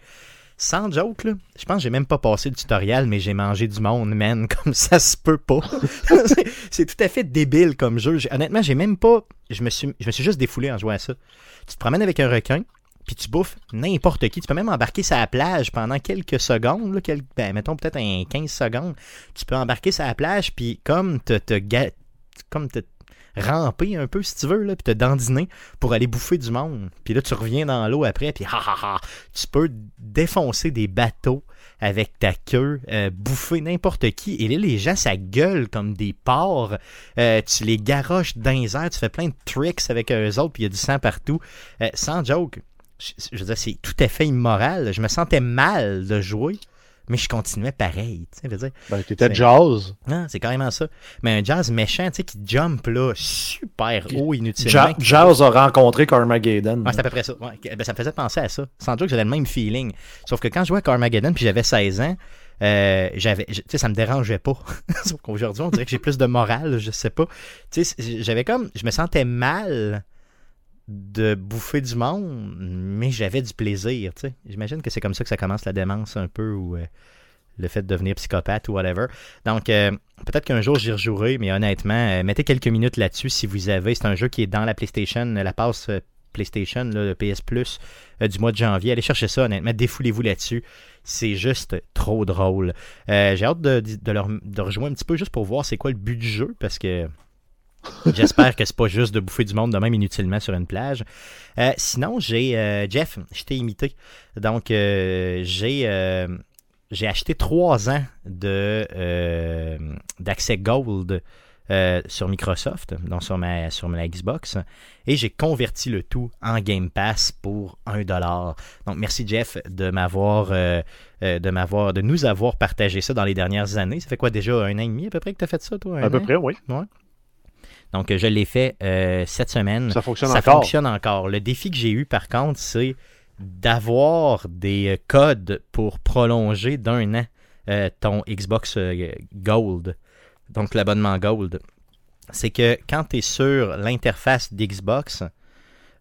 Sans joke, là, je pense que j'ai même pas passé le tutoriel, mais j'ai mangé du monde, man, comme ça se peut pas. C'est- tout à fait débile comme jeu. Honnêtement, j'ai même pas. Je me, suis, je me suis juste défoulé en jouant à ça. Tu te promènes avec un requin, puis tu bouffes n'importe qui. Tu peux même embarquer sur la plage pendant quelques secondes, là, quel- ben, mettons peut-être un 15 secondes. Tu peux embarquer sur la plage, puis comme te, te, comme te ramper un peu, si tu veux, là, puis te dandiner pour aller bouffer du monde. Puis là, tu reviens dans l'eau après, puis ha ha ha, tu peux défoncer des bateaux avec ta queue, euh, bouffer n'importe qui. Et là, les gens, ça gueule comme des porcs. Euh, tu les garoches dans les airs, tu fais plein de tricks avec eux autres, puis il y a du sang partout. Euh, sans joke, je, je veux dire, c'est tout à fait immoral. Je me sentais mal de jouer, mais je continuais pareil. Tu sais, je veux dire, Ben, t'étais jazz. non, c'est carrément ça. Mais un jazz méchant, tu sais, qui jump là, super haut inutilement. Ja- Jazz a rencontré Carmageddon. Ouais, c'est à peu près ça. Ouais, ben, ça me faisait penser à ça. Sans doute que j'avais le même feeling. Sauf que quand je jouais à Carmageddon puis j'avais 16 ans, euh, j'avais, tu sais, ça me dérangeait pas. Sauf qu'aujourd'hui, on dirait que j'ai plus de morale, je sais pas. Tu sais, j'avais comme, je me sentais mal de bouffer du monde, mais j'avais du plaisir. J'imagine que c'est comme ça que ça commence la démence un peu ou euh, le fait de devenir psychopathe ou whatever. Donc, euh, peut-être qu'un jour j'y rejouerai, mais honnêtement, euh, mettez quelques minutes là-dessus si vous avez. C'est un jeu qui est dans la PlayStation, la passe PlayStation, le PS Plus du mois de janvier. Allez chercher ça, honnêtement. Défoulez-vous là-dessus. C'est juste trop drôle. J'ai hâte de, de, de rejouer un petit peu juste pour voir c'est quoi le but du jeu parce que j'espère que c'est pas juste de bouffer du monde de même inutilement sur une plage. Euh, sinon, j'ai euh, Jeff, je t'ai imité. Donc, euh, j'ai j'ai acheté trois ans de d'accès Gold sur Microsoft, donc sur ma, sur ma Xbox, et j'ai converti le tout en Game Pass pour 1$. Donc merci Jeff de m'avoir de m'avoir de nous avoir partagé ça dans les dernières années. Ça fait quoi déjà un an et demi à peu près que tu as fait ça, toi? un À peu près, oui. Donc je l'ai fait euh, cette semaine. Ça fonctionne Ça encore. fonctionne encore. Le défi que j'ai eu, par contre, c'est d'avoir des euh, codes pour prolonger d'un an euh, ton Xbox Gold. Donc l'abonnement Gold. C'est que quand tu es sur l'interface d'Xbox,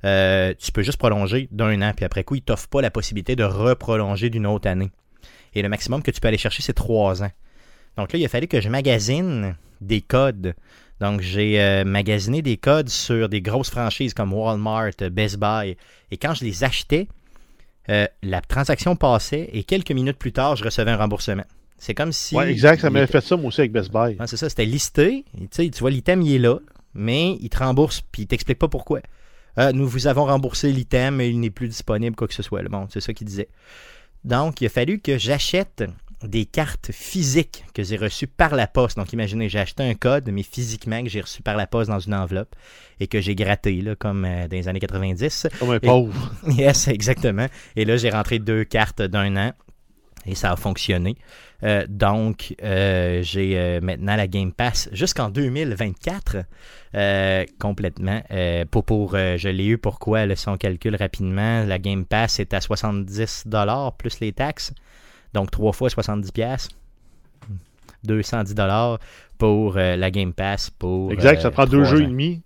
euh, tu peux juste prolonger d'un an. Puis après coup, il t'offre pas la possibilité de reprolonger d'une autre année. Et le maximum que tu peux aller chercher, c'est trois ans. Donc là, il a fallu que je magasine des codes. Donc, j'ai euh, magasiné des codes sur des grosses franchises comme Walmart, euh, Best Buy. Et quand je les achetais, euh, la transaction passait et quelques minutes plus tard, je recevais un remboursement. C'est comme si. Ouais, exact. Ça m'avait fait ça, moi aussi, avec Best Buy. C'est ça, c'était listé. Et, tu vois, l'item, il est là, mais il te rembourse, puis il t'explique pas pourquoi. Euh, nous vous avons remboursé l'item, mais il n'est plus disponible, quoi que ce soit. Bon, c'est ça qu'il disait. Donc, il a fallu que j'achète des cartes physiques que j'ai reçues par la poste. Donc, imaginez, j'ai acheté un code, mais physiquement, que j'ai reçu par la poste dans une enveloppe et que j'ai gratté, là, comme euh, dans les années 90. Comme un pauvre. Yes, exactement. Et là, j'ai rentré deux cartes d'un an et ça a fonctionné. Euh, donc, euh, j'ai euh, maintenant la Game Pass jusqu'en 2024 euh, complètement. Pour, pour, je l'ai eu pourquoi, le son calcul rapidement. La Game Pass est à 70$ plus les taxes. Donc, trois fois 70$. piastres. 210$ pour euh, la Game Pass. pour Exact. euh, Ça te prend deux jeux et demi.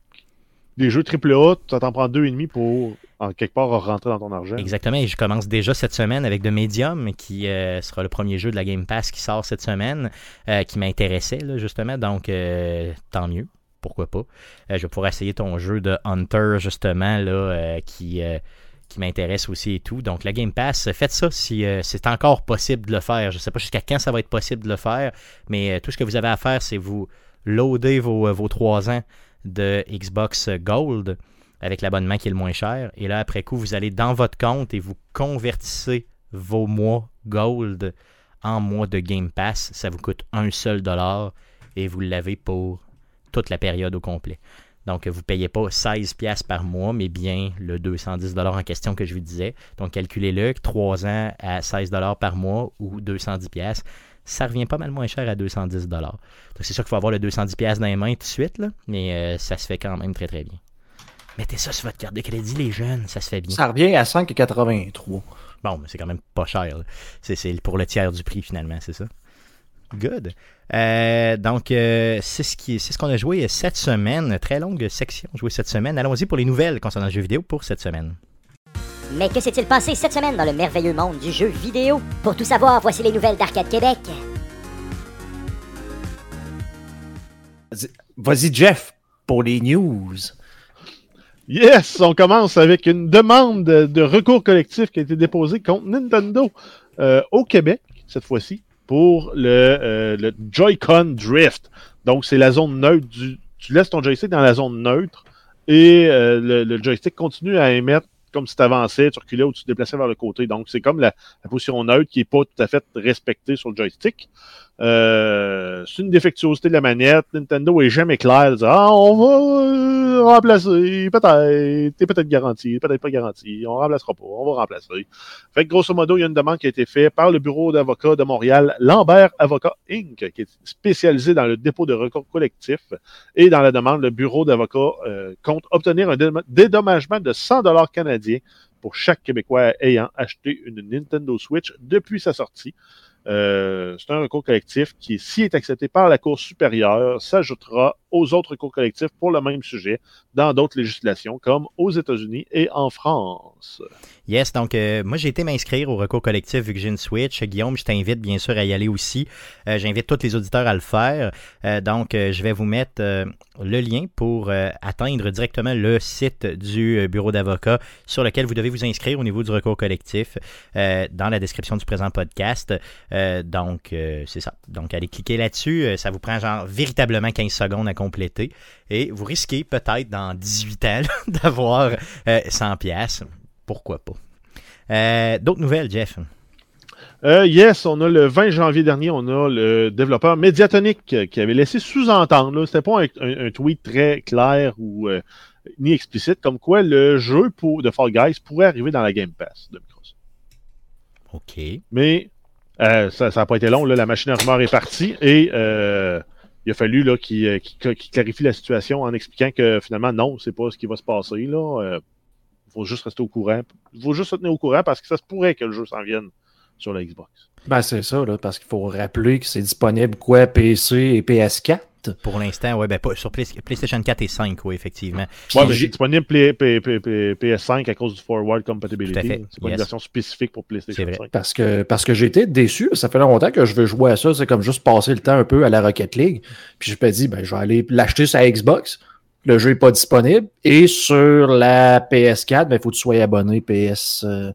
Des jeux AAA, ça t'en prend deux et demi pour, en quelque part, rentrer dans ton argent. Exactement, et je commence déjà cette semaine avec The Medium, qui euh, sera le premier jeu de la Game Pass qui sort cette semaine, euh, qui m'intéressait, là, justement, donc euh, tant mieux, pourquoi pas? Euh, je vais pouvoir essayer ton jeu de Hunter, justement, là, euh, qui, euh, qui m'intéresse aussi et tout. Donc la Game Pass, faites ça si euh, c'est encore possible de le faire. Je ne sais pas jusqu'à quand ça va être possible de le faire, mais euh, tout ce que vous avez à faire, c'est vous loader vos, euh, vos 3 ans de Xbox Gold avec l'abonnement qui est le moins cher. Et là, après coup, vous allez dans votre compte et vous convertissez vos mois Gold en mois de Game Pass. Ça vous coûte un seul dollar et vous l'avez pour toute la période au complet. Donc, vous ne payez pas 16 pièces par mois, mais bien le 210 dollars en question que je vous disais. Donc, calculez-le, 3 ans à 16 dollars par mois ou 210 pièces, ça revient pas mal moins cher à 210 dollars. Donc, c'est sûr qu'il faut avoir le 210 pièces dans les mains tout de suite, là, mais euh, ça se fait quand même très très bien. Mettez ça sur votre carte de crédit, les jeunes, ça se fait bien. Ça revient à 5,83. Bon, mais c'est quand même pas cher. c'est pour le tiers du prix, finalement, c'est ça? Good. Euh, donc, euh, c'est ce, qui, c'est ce qu'on a joué cette semaine. Très longue section jouée cette semaine. Allons-y pour les nouvelles concernant le jeu vidéo pour cette semaine. Mais que s'est-il passé cette semaine dans le merveilleux monde du jeu vidéo? Pour tout savoir, voici les nouvelles d'Arcade Québec. Vas-y, Jeff, pour les news. Yes, on commence avec une demande de, de recours collectif qui a été déposée contre Nintendo euh, au Québec, cette fois-ci, pour le, euh, le Joy-Con Drift. Donc, c'est la zone neutre. Tu laisses ton joystick dans la zone neutre et euh, le, le joystick continue à émettre comme si tu avançais, tu reculais ou tu te déplaçais vers le côté. Donc, c'est comme la, la position neutre qui n'est pas tout à fait respectée sur le joystick. Euh, c'est une défectuosité de la manette. Nintendo est jamais clair dire Ah, on va euh, remplacer, peut-être, t'es peut-être garanti, peut-être pas garanti, on remplacera pas, on va remplacer. Fait que grosso modo, il y a une demande qui a été faite par le bureau d'avocats de Montréal, Lambert Avocat Inc., qui est spécialisé dans le dépôt de recours collectif. Et dans la demande, le bureau d'avocats euh, compte obtenir un dé- dédommagement de 100 dollars canadiens pour chaque Québécois ayant acheté une Nintendo Switch depuis sa sortie. Euh, c'est un recours collectif qui, s'il est accepté par la Cour supérieure, s'ajoutera aux autres recours collectifs pour le même sujet dans d'autres législations, comme aux États-Unis et en France. Yes, donc euh, moi j'ai été m'inscrire au recours collectif vu que j'ai une Switch. Guillaume, je t'invite bien sûr à y aller aussi. Euh, J'invite tous les auditeurs à le faire. Euh, donc je vais vous mettre le lien pour atteindre directement le site du bureau d'avocat sur lequel vous devez vous inscrire au niveau du recours collectif dans la description du présent podcast. Donc c'est ça. Donc allez cliquer là-dessus. Ça vous prend genre véritablement 15 secondes à compléter et vous risquez peut-être dans 18 ans d'avoir euh, 100 pièces. Pourquoi pas? Euh, D'autres nouvelles, Jeff? Euh, yes, on a le 20 janvier dernier, on a le développeur Mediatonic qui avait laissé sous-entendre, c'était pas un, un- un tweet très clair ou euh, ni explicite, comme quoi le jeu pour, de Fall Guys pourrait arriver dans la Game Pass de Microsoft. OK. Mais euh, ça n'a pas été long, là, la machine à rumeurs est partie et il a fallu là, qu'il euh, qu'il- clarifie la situation en expliquant que finalement, non, c'est pas ce qui va se passer. là. Euh, Il faut juste rester au courant. Il faut juste se tenir au courant parce que ça se pourrait que le jeu s'en vienne sur la Xbox. Ben, c'est ça, là, parce qu'il faut rappeler que c'est disponible quoi, PC et PS4. Pour l'instant, ouais, ben pas sur Play- PlayStation 4 et 5, oui, effectivement. Ouais, mais j'ai- c'est disponible Play- P- P- P- PS5 à cause du Forward Compatibility. C'est pas Yes. une version spécifique pour PlayStation C'est vrai. 5. Parce que, parce que j'ai été déçu. Ça fait longtemps que je veux jouer à ça. C'est comme juste passer le temps un peu à la Rocket League. Puis je me dis, ben, je vais aller l'acheter sur la Xbox. Le jeu n'est pas disponible. Et sur la PS4, ben, il faut que tu sois abonné PS. euh,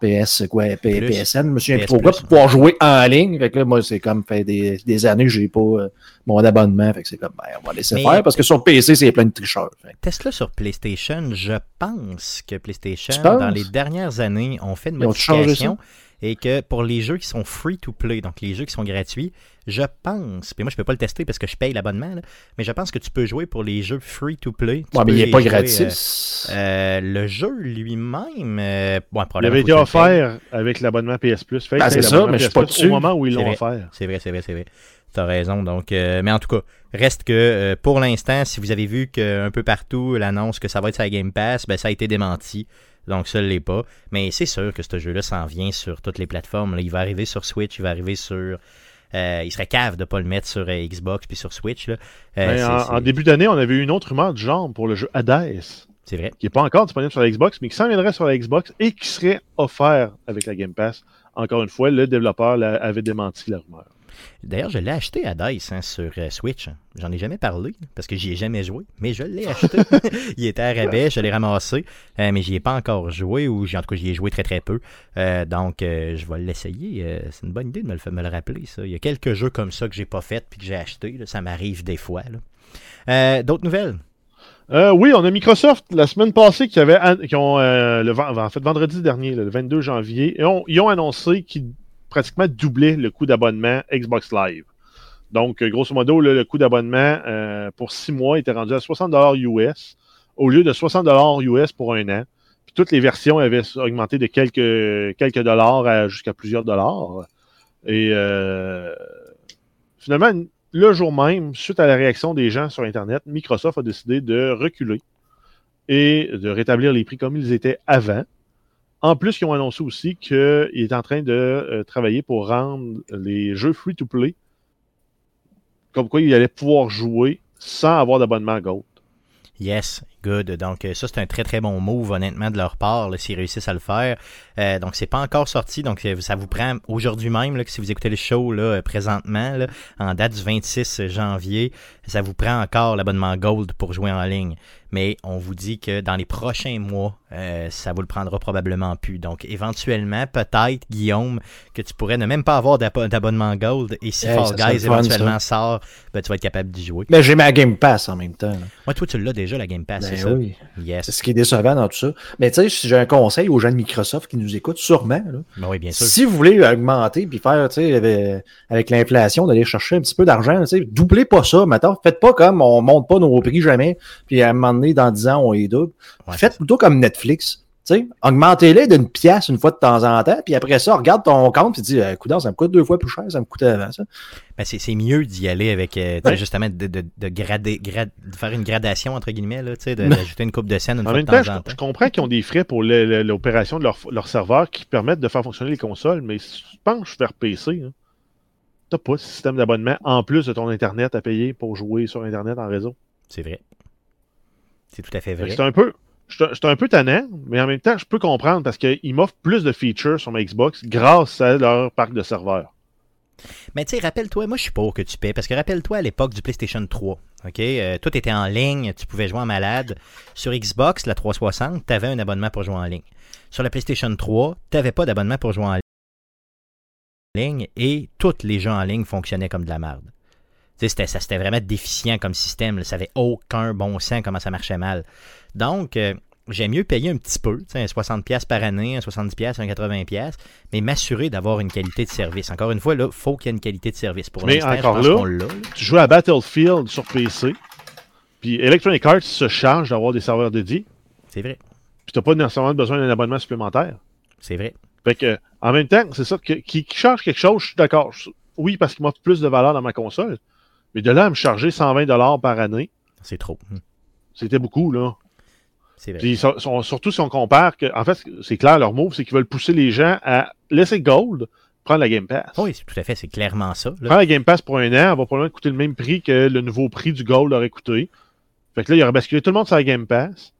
PS, quoi, P-. PSN, je me souviens PS plus trop quoi, plus. pour pouvoir jouer en ligne. Fait que là, moi, c'est comme fait des, des années que j'ai pas euh, mon abonnement. Fait que c'est comme, ben, on va laisser Mais- faire. Parce que sur PC, c'est plein de tricheurs. Tesla sur PlayStation, je pense que PlayStation, dans les dernières années, ont fait une modification et que pour les jeux qui sont free to play, donc les jeux qui sont gratuits, je pense, puis moi je peux pas le tester parce que je paye l'abonnement, là, mais je pense que tu peux jouer pour les jeux free to play. Ouais, mais il n'est pas jouer, gratis. euh, euh, le jeu lui-même, euh, bon, Il probablement avait été offert avec l'abonnement PS Plus. Fait que Ben, c'est ça, mais je suis pas dessus. Au moment où ils C'est l'ont vrai. offert. C'est vrai, c'est vrai, c'est vrai. T'as raison. Donc, euh, mais en tout cas, reste que euh, pour l'instant, si vous avez vu qu'un peu partout l'annonce que ça va être sur la Game Pass, ben ça a été démenti. Donc ça ne l'est pas. Mais c'est sûr que ce jeu-là s'en vient sur toutes les plateformes. là. Il va arriver sur Switch, il va arriver sur. euh, il serait cave de pas le mettre sur euh, Xbox puis sur Switch. Là. Euh, Ben, en, début d'année, on avait eu une autre rumeur du genre pour le jeu Hades, c'est vrai. qui n'est pas encore disponible sur la Xbox, mais qui s'en viendrait sur la Xbox et qui serait offert avec la Game Pass. Encore une fois, le développeur avait démenti la rumeur. D'ailleurs, je l'ai acheté à Dice hein, sur euh, Switch. J'en ai jamais parlé parce que j'y ai jamais joué, mais je l'ai acheté. il était à rabais, je l'ai ramassé, euh, mais j'y ai pas encore joué ou en tout cas j'y ai joué très très peu. Euh, donc euh, je vais l'essayer. C'est une bonne idée de me le, fa- me le rappeler. Ça. Il y a quelques jeux comme ça que j'ai pas fait puis que j'ai acheté. là. Ça m'arrive des fois. D'autres nouvelles? Euh, oui, on a Microsoft la semaine passée qui avait qui ont euh, le en fait vendredi dernier, le 22 janvier, et ils ont annoncé qu'ils pratiquement doublaient le coût d'abonnement Xbox Live. Donc, euh, grosso modo, le coût d'abonnement euh, pour six mois était rendu à 60$ US au lieu de 60$ US pour un an. Toutes les versions avaient augmenté de quelques, quelques dollars jusqu'à plusieurs dollars. Et euh, finalement, le jour même, suite à la réaction des gens sur Internet, Microsoft a décidé de reculer et de rétablir les prix comme ils étaient avant. En plus, ils ont annoncé aussi qu'il est en train de euh, travailler pour rendre les jeux free-to-play comme quoi il allait pouvoir jouer sans avoir d'abonnement Gold. Yes, good. Donc euh, ça c'est un très très bon move honnêtement de leur part s'ils réussissent à le faire. Euh, donc c'est pas encore sorti, donc euh, ça vous prend aujourd'hui même là, que si vous écoutez le show là euh, présentement là, en date du 26 janvier, ça vous prend encore l'abonnement Gold pour jouer en ligne. Mais on vous dit que dans les prochains mois, euh, ça vous le prendra probablement plus. Donc éventuellement, peut-être Guillaume, que tu pourrais ne même pas avoir d'abo- d'abonnement Gold et si Hey, Fall Guys fun, éventuellement sort, ben, tu vas être capable d'y jouer. Mais j'ai ma Game Pass en même temps. Moi toi tu l'as déjà la Game Pass. Ben, Ben ça. oui. C'est Yes. ce qui est décevant dans tout ça. Mais tu sais, si j'ai un conseil aux gens de Microsoft qui nous écoutent, sûrement, là, Ben oui, bien sûr. si vous voulez augmenter puis faire, tu sais, avec, avec l'inflation, d'aller chercher un petit peu d'argent, tu sais, doublez pas ça, maintenant. Faites pas comme on monte pas nos prix jamais, puis à un moment donné, dans 10 ans, on les double. Ouais, Faites plutôt comme Netflix. Tu sais, augmentez-les d'une pièce une fois de temps en temps, puis après ça, regarde ton compte et dis, écoute, ça me coûte deux fois plus cher, ça me coûtait avant ça. Ben, c'est, c'est mieux d'y aller avec, euh, Ouais. justement, de, de, de, grader, grad- de faire une gradation, entre guillemets, là, d'ajouter une coupe de scène une En fois même de temps, temps en je, temps. je comprends qu'ils ont des frais pour le- le- l'opération de leur, leur serveur qui permettent de faire fonctionner les consoles, mais si tu penches vers PC, hein, t'as pas ce système d'abonnement en plus de ton Internet à payer pour jouer sur Internet en réseau. C'est vrai. C'est tout à fait vrai. C'est un peu. Je suis un peu tannant, mais en même temps, je peux comprendre parce qu'ils m'offrent plus de features sur ma Xbox grâce à leur parc de serveurs. Mais tu sais, rappelle-toi, moi je suis pour que tu paies, parce que rappelle-toi à l'époque du PlayStation 3, ok? euh, tout était en ligne, tu pouvais jouer en malade. Sur Xbox, la 360, tu avais un abonnement pour jouer en ligne. Sur la PlayStation 3, tu n'avais pas d'abonnement pour jouer en ligne et tous les jeux en ligne fonctionnaient comme de la merde. C'était, ça, c'était vraiment déficient comme système. là. Ça avait aucun bon sens comment ça marchait mal. Donc, euh, j'aime mieux payer un petit peu, un 60$ par année, un 70$, un 80$, mais m'assurer d'avoir une qualité de service. Encore une fois, là, il faut qu'il y ait une qualité de service. Pour Mais je encore pense là. Tu joues à Battlefield sur PC, puis Electronic Arts se charge d'avoir des serveurs dédiés, C'est vrai. puis t'as pas nécessairement besoin d'un abonnement supplémentaire. C'est vrai. Fait que, en même temps, c'est ça, qui, qui charge quelque chose, je suis d'accord. Oui, parce qu'il m'offre plus de valeur dans ma console, mais de là à me charger 120$ par année, C'est trop. Hum, c'était beaucoup, là. C'est vrai. Puis so- so- surtout si on compare que, en fait, c'est clair, leur move, c'est qu'ils veulent pousser les gens à laisser Gold prendre la Game Pass. Oui, c'est- tout à fait. C'est clairement ça. là. Prendre la Game Pass pour un an, elle va probablement coûter le même prix que le nouveau prix du Gold aurait coûté. Fait que là, il aurait basculé tout le monde sur la Game Pass.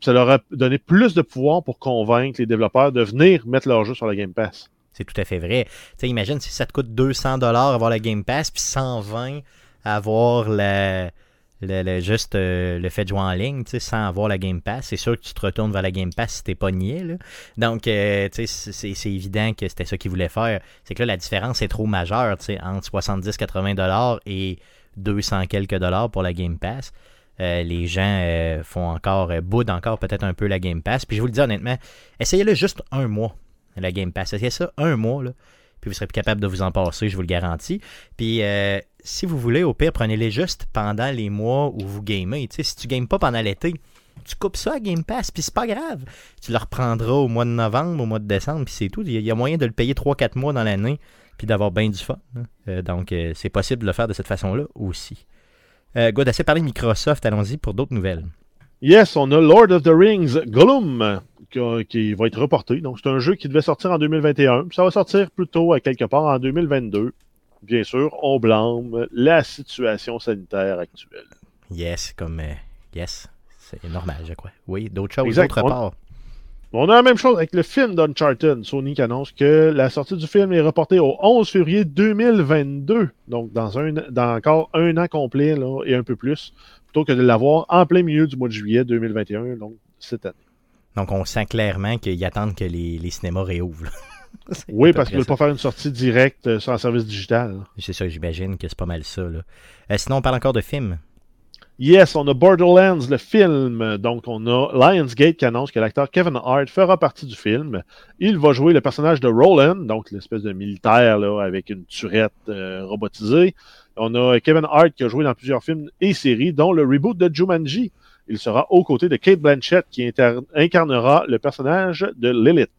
Puis ça leur a donné plus de pouvoir pour convaincre les développeurs de venir mettre leur jeu sur la Game Pass. C'est tout à fait vrai. Tu sais, imagine si ça te coûte 200 dollars avoir la Game Pass, puis 120 avoir le, juste euh, le fait de jouer en ligne, sans avoir la Game Pass. C'est sûr que tu te retournes vers la Game Pass si t'es pas niais, là. Donc, euh, c'est- évident que c'était ça qu'ils voulaient faire. C'est que là, la différence est trop majeure, entre 70-80 dollars et 200 quelques dollars pour la Game Pass. Euh, les gens font encore, boudent encore peut-être un peu la Game Pass. Puis je vous le dis honnêtement, essayez-le juste un mois, la Game Pass. Essayez ça un mois, là, puis vous serez plus capable de vous en passer, je vous le garantis. Puis si vous voulez, au pire, prenez-les juste pendant les mois où vous gamez. Si tu games pas pendant l'été, tu coupes ça à Game Pass, puis c'est pas grave. Tu le reprendras au mois de novembre, au mois de décembre, puis c'est tout. Il y a- moyen de le payer 3-4 mois dans l'année, puis d'avoir bien du fun. hein. Euh, donc, euh, c'est possible de le faire de cette façon-là aussi. Euh, Good, assez parlé de Microsoft, allons-y pour d'autres nouvelles. Yes, on a Lord of the Rings Gollum qui, va être reporté. Donc, c'est un jeu qui devait sortir en 2021. puis Ça va sortir plutôt à quelque part en 2022. Bien sûr, on blâme la situation sanitaire actuelle. Yes, comme euh, yes, c'est normal, je crois. Oui, d'autres choses, Exact. d'autre On- part. On a la même chose avec le film d'Uncharted. Sony qui annonce que la sortie du film est reportée au 11 février 2022. Donc, dans, un, dans encore un an complet là, et un peu plus, plutôt que de l'avoir en plein milieu du mois de juillet 2021, donc cette année. Donc, on sent clairement qu'ils attendent que les, les cinémas réouvrent. Oui, parce qu'ils veulent pas faire une sortie directe euh, sur un service digital. C'est ça, j'imagine que c'est pas mal ça. Là. Euh, sinon, on parle encore de films. Yes, on a Borderlands, le film. Donc, on a Lionsgate qui annonce que l'acteur Kevin Hart fera partie du film. Il va jouer le personnage de Roland, donc l'espèce de militaire là, avec une turette euh, robotisée. On a Kevin Hart qui a joué dans plusieurs films et séries, dont le reboot de Jumanji. Il sera aux côtés de Kate Blanchett qui incarnera le personnage de Lilith.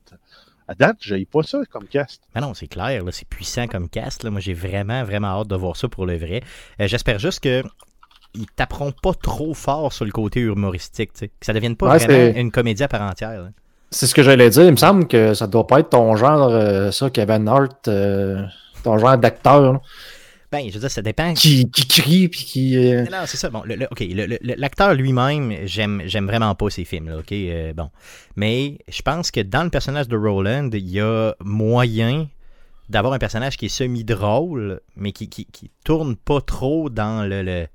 À date, j'ai pas ça comme cast. Ah non, c'est clair, là, c'est puissant comme cast. Là. Moi, j'ai vraiment, vraiment hâte de voir ça pour le vrai. Euh, J'espère juste que ils taperont pas trop fort sur le côté humoristique, tu sais. que ça devienne pas Ouais, vraiment une comédie à part entière. C'est ce que j'allais dire. Il me semble que ça doit pas être ton genre, euh, ça, Kevin Hart, euh, ton genre d'acteur, Ben, je veux dire, ça dépend. qui, qui crie puis qui. euh, Non, c'est ça. Bon, le- le- ok, le- l'acteur lui-même, j'aime, j'aime vraiment pas ses films, là, ok, euh, bon. Mais je pense que dans le personnage de Roland, il y a moyen d'avoir un personnage qui est semi-drôle, mais qui, qui, qui tourne pas trop dans le, le,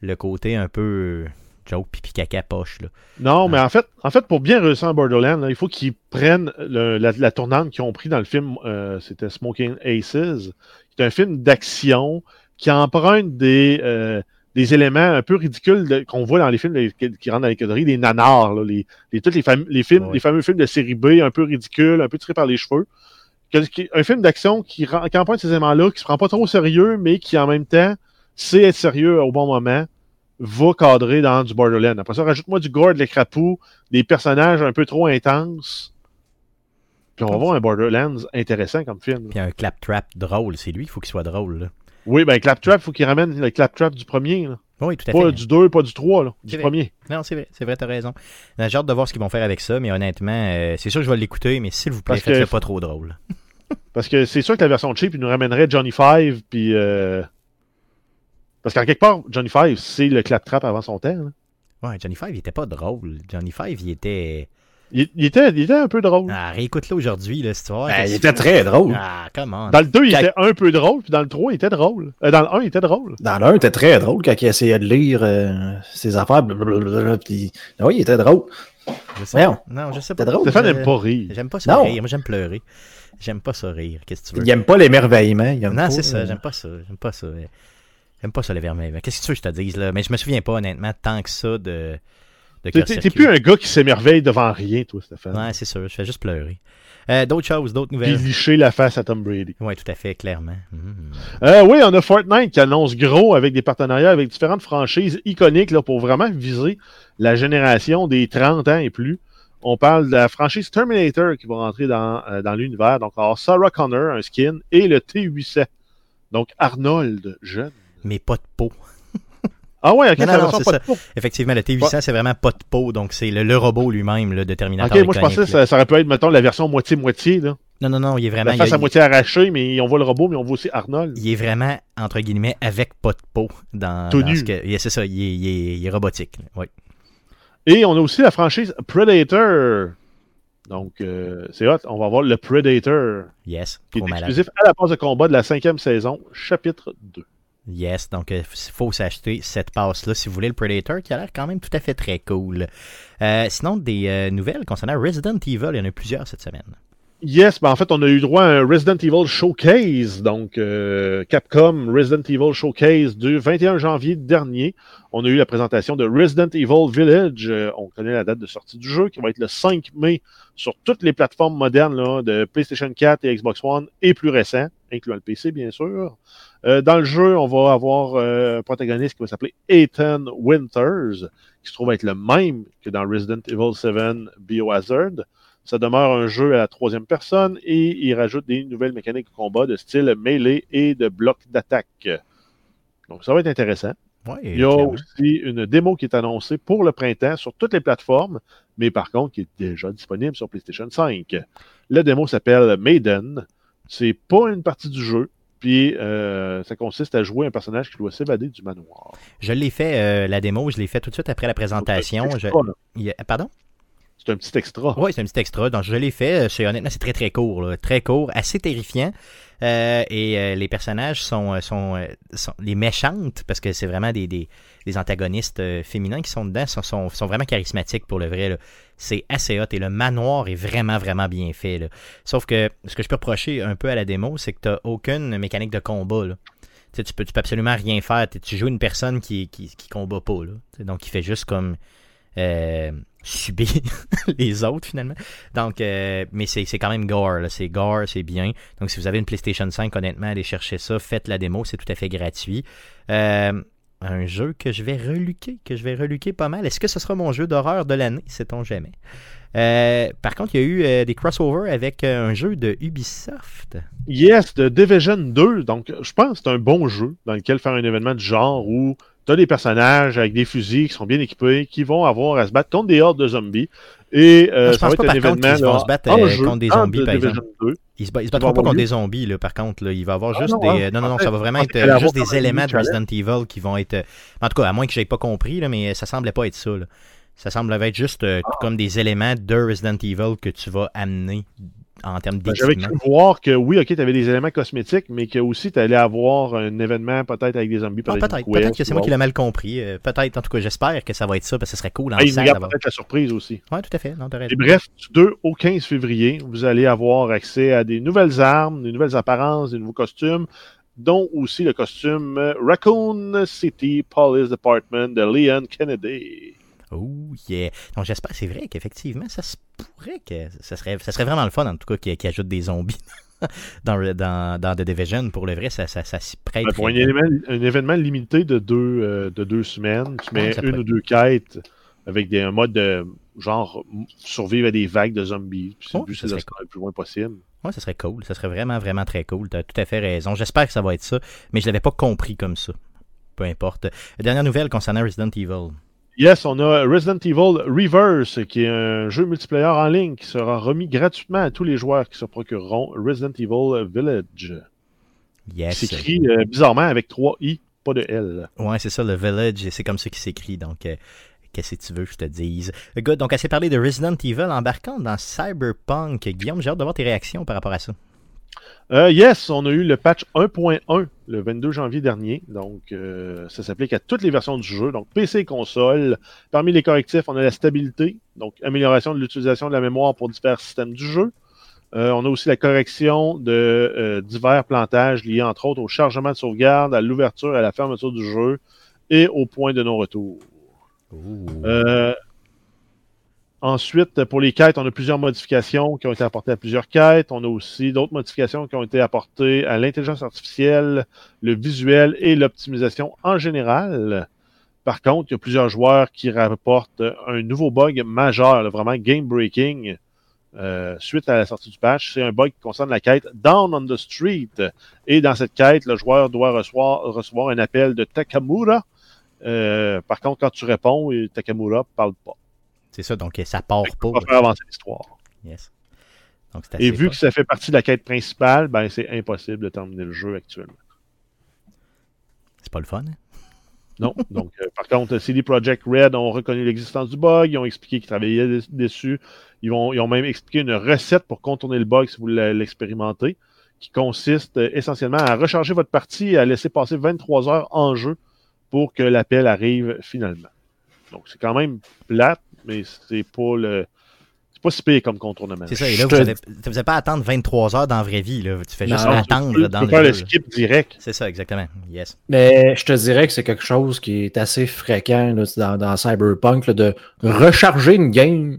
le côté un peu joke pipi caca poche, là. Non, mais en fait, en fait, pour bien réussir en Borderlands, il faut qu'ils prennent le- la, la tournante qu'ils ont pris dans le film, euh, c'était Smoking Aces, qui est un film d'action qui emprunte des, euh, des éléments un peu ridicules qu'on voit dans les films de- qui, rentrent dans les catégories, des nanars, là, les, les, tous les, fam- les films, Ouais. les fameux films de série B, un peu ridicules, un peu tirés par les cheveux. Un film d'action qui, qui emprunte ces éléments-là, qui se prend pas trop au sérieux, mais qui en même temps sait être sérieux au bon moment, va cadrer dans du Borderland. Après ça, rajoute-moi du gore, de l'écrapou, des personnages un peu trop intenses. Puis on va voir un Borderlands intéressant comme film. Puis un claptrap drôle, c'est lui, il faut qu'il soit drôle. Là. Oui, ben Claptrap, faut qu'il ramène le Claptrap du premier. Là. Oui, tout à Pas fait. du 2, pas du 3, là, du vrai. premier. Non, c'est vrai, c'est vrai, t'as raison. Euh, J'ai hâte de voir ce qu'ils vont faire avec ça, mais honnêtement, euh, c'est sûr que je vais l'écouter, mais s'il vous plaît, Parce que- faites-le pas trop drôle. Parce que c'est sûr que la version cheap, il nous ramènerait Johnny Five, puis... euh, Parce qu'en quelque part, Johnny Five, c'est le Claptrap avant son temps. là. Ouais, Johnny Five, il était pas drôle. Johnny Five, il était. Il, il était, il était un peu drôle. Ah, réécoute-le aujourd'hui, là, voir. Ben, il était très drôle. Ah, comment? Dans le 2, il Quand- était un peu drôle, puis dans le 3, il était drôle. Euh, dans le 1, il était drôle. Dans l'un, il était très drôle quand il essayait de lire euh, ses affaires. blablabla, Puis, ah oui, il était drôle. Je sais Voyons. pas. Non, je sais pas. Drôle. Stéphane n'aime pas rire. J'aime pas ça Non. rire. Moi, j'aime pleurer. J'aime pas ça rire. Qu'est-ce que tu veux? Il aime pas l'émerveillement. Non, c'est ça. euh, J'aime pas ça. J'aime pas ça. J'aime pas ça, les vermeils. Mais Qu'est-ce que tu veux que je te dise, là? Mais je me souviens pas, honnêtement, tant que ça de. de T'es- plus un gars qui s'émerveille devant rien, toi, Stéphane. Ouais, c'est sûr. Je fais juste pleurer. Euh, d'autres choses, d'autres Puis nouvelles. licher la face à Tom Brady. Oui, tout à fait, clairement. Mhm. Euh, oui, on a Fortnite qui annonce gros avec des partenariats avec différentes franchises iconiques là, pour vraiment viser la génération des 30 ans et plus. On parle de la franchise Terminator qui va rentrer dans, euh, dans l'univers. Donc, alors Sarah Connor, un skin, et le T-800. Donc, Arnold, jeune. Mais pas de peau. Ah ouais, ok, Non, non, la non, version c'est pas ça. de peau. Effectivement, le T800, c'est vraiment pas de peau. Donc, c'est le, le robot lui-même là, de Terminator. Ok, moi je pensais que ça, ça aurait pu être, mettons, la version moitié-moitié. là. Non, non, non, il est vraiment. La il face à moitié arrachée, mais on voit le robot, mais on voit aussi Arnold. il est vraiment, entre guillemets, avec pas de peau. Dans, Tout dans nu. ce C'est ça, il est, il est- il est robotique. Oui. Et on a aussi la franchise Predator. Donc, euh, c'est hot. On va voir le Predator. Yes, qui est trop malade. exclusif à la passe de combat de la cinquième saison, chapitre 2. Yes, donc il faut s'acheter cette passe-là si vous voulez le Predator, qui a l'air quand même tout à fait très cool. Euh, sinon, des euh, nouvelles concernant Resident Evil, il y en a plusieurs cette semaine. Yes, ben en fait, on a eu droit à un Resident Evil Showcase, donc euh, Capcom Resident Evil Showcase du 21 janvier dernier. On a eu la présentation de Resident Evil Village. Euh, on connaît la date de sortie du jeu, qui va être le 5 mai sur toutes les plateformes modernes là, de PlayStation 4 et Xbox One et plus récents, incluant le PC, bien sûr. Euh, dans le jeu, on va avoir euh, un protagoniste qui va s'appeler Ethan Winters, qui se trouve être le même que dans Resident Evil 7 Biohazard. Ça demeure un jeu à la troisième personne et il rajoute des nouvelles mécaniques de combat de style melee et de bloc d'attaque. Donc ça va être intéressant. Ouais, Il y a clairement. aussi une démo qui est annoncée pour le printemps sur toutes les plateformes, mais par contre qui est déjà disponible sur PlayStation 5. La démo s'appelle Maiden. C'est pas une partie du jeu. Puis euh, ça consiste à jouer un personnage qui doit s'évader du manoir. Je l'ai fait, euh, la démo, je l'ai fait tout de suite après la présentation. Je- Pardon? C'est un petit extra. Oui, c'est un petit extra. Donc, je l'ai fait. C'est, honnêtement, c'est très, très court. Très court, assez terrifiant. Euh, et euh, les personnages sont, euh, sont, euh, Les méchantes, parce que c'est vraiment des, des, antagonistes euh, féminins qui sont dedans, sont, sont, vraiment charismatiques pour le vrai. C'est assez hot. Et le manoir est vraiment, vraiment bien fait. Sauf que ce que je peux reprocher un peu à la démo, c'est que tu n'as aucune mécanique de combat. là. Tu, peux, tu peux absolument rien faire. Tu, joues une personne qui, qui, combat pas. Là. Donc, qui fait juste comme. euh, subir les autres finalement. Donc, euh, mais c'est c'est quand même gore, c'est gore, c'est bien. Donc, si vous avez une PlayStation 5, honnêtement, allez chercher ça, faites la démo, c'est tout à fait gratuit. Euh, un jeu que je vais reluquer, que je vais reluquer pas mal. Est-ce que ce sera mon jeu d'horreur de l'année, sait-on jamais. Euh, par contre, il y a eu des crossovers avec un jeu de Ubisoft. Yes, de Division 2. Donc, je pense que c'est un bon jeu dans lequel faire un événement de genre où tu as des personnages avec des fusils qui sont bien équipés, qui vont avoir à se battre contre des hordes de zombies. Et euh, je ça pense va pas, être un par contre, événement qu'ils vont se battre, euh, contre des zombies, par Division 2. Ils se, ils battront pas contre des zombies, là, par contre. Là. Il va y avoir Ah juste non, des. hein, non, non, ça va vraiment je être euh, juste des éléments de. Resident Evil qui vont être. euh, En tout cas, à moins que j'aie pas compris, là, mais ça semblait pas être ça. là. Ça semble être juste euh, Ah. comme des éléments de Resident Evil que tu vas amener en termes Ben, J'avais cru voir que oui, ok, tu avais des éléments cosmétiques, mais que aussi tu allais avoir un événement peut-être avec des zombies. Ah, peut-être que c'est moi qui l'ai mal compris. euh, peut-être, en tout cas, j'espère que ça va être ça, parce que ce serait cool en Ah, il garde d'avoir- peut-être la surprise aussi. Ouais, tout à fait. Non. Et bref, du 2 au 15 février, vous allez avoir accès à des nouvelles armes, des nouvelles apparences, des nouveaux costumes, dont aussi le costume euh, Raccoon City Police Department de Leon Kennedy. Oh yeah. Donc j'espère, c'est vrai qu'effectivement, ça se pourrait que ça serait, ça serait vraiment le fun en tout cas qui, qui ajoute des zombies dans, dans, dans The Division. Pour le vrai, ça, ça, ça s'y prête. Pour un événement, un événement limité de deux, euh, de deux semaines, tu mets une ou deux quêtes avec des, un mode de genre survivre à des vagues de zombies. Puis Oh, le c'est plus loin possible. Ouais, ça serait cool. Ça serait vraiment, vraiment très cool. Tu as tout à fait raison. J'espère que ça va être ça, mais je l'avais pas compris comme ça. Peu importe. Dernière nouvelle concernant Resident Evil. Yes, on a Resident Evil Reverse, qui est un jeu multiplayer en ligne qui sera remis gratuitement à tous les joueurs qui se procureront Resident Evil Village. Yes. C'est écrit euh, bizarrement avec trois i, pas de L. Ouais, c'est ça, le Village, c'est comme ça qu'il s'écrit. Donc, euh, qu'est-ce que tu veux que je te dise? Good, donc, assez parlé de Resident Evil embarquant dans Cyberpunk. Guillaume, j'ai hâte de voir tes réactions par rapport à ça. Euh, yes, on a eu le patch 1.1 le 22 janvier dernier. Donc, euh, ça s'applique à toutes les versions du jeu, donc PC et console. Parmi les correctifs, on a la stabilité, donc amélioration de l'utilisation de la mémoire pour divers systèmes du jeu. Euh, on a aussi la correction de divers plantages liés entre autres au chargement de sauvegarde, à l'ouverture et à la fermeture du jeu et au point de non-retour. Euh, ensuite, pour les quêtes, on a plusieurs modifications qui ont été apportées à plusieurs quêtes. On a aussi d'autres modifications qui ont été apportées à l'intelligence artificielle, le visuel et l'optimisation en général. Par contre, il y a plusieurs joueurs qui rapportent un nouveau bug majeur, là, vraiment game-breaking, euh, suite à la sortie du patch. C'est un bug qui concerne la quête Down on the Street. Et dans cette quête, le joueur doit recevoir, recevoir un appel de Takamura. Euh, par contre, quand tu réponds, Takamura parle pas. C'est ça, donc ça part pas. tu vas faire avancer l'histoire. Yes. Donc, Et vu que ça fait partie de la quête principale, ben c'est impossible de terminer le jeu actuellement. C'est pas le fun. hein? Non. Donc, euh, par contre, CD Projekt Red ont reconnu l'existence du bug, ils ont expliqué qu'ils travaillaient des- dessus. Ils, vont, ils ont même expliqué une recette pour contourner le bug si vous l'expérimentez, qui consiste euh, essentiellement à recharger votre partie et à laisser passer 23 heures en jeu pour que l'appel arrive finalement. Donc, c'est quand même plate, mais c'est pas le. C'est pas si pire comme contournement. C'est ça, et là, vous te- vous avez pas attendre 23 heures dans la vraie vie. Là. Tu fais juste Non, attendre Tu dans peux le faire le là. skip direct. C'est ça, exactement. Yes. Mais je te dirais que c'est quelque chose qui est assez fréquent là, dans, dans Cyberpunk là, de recharger une game.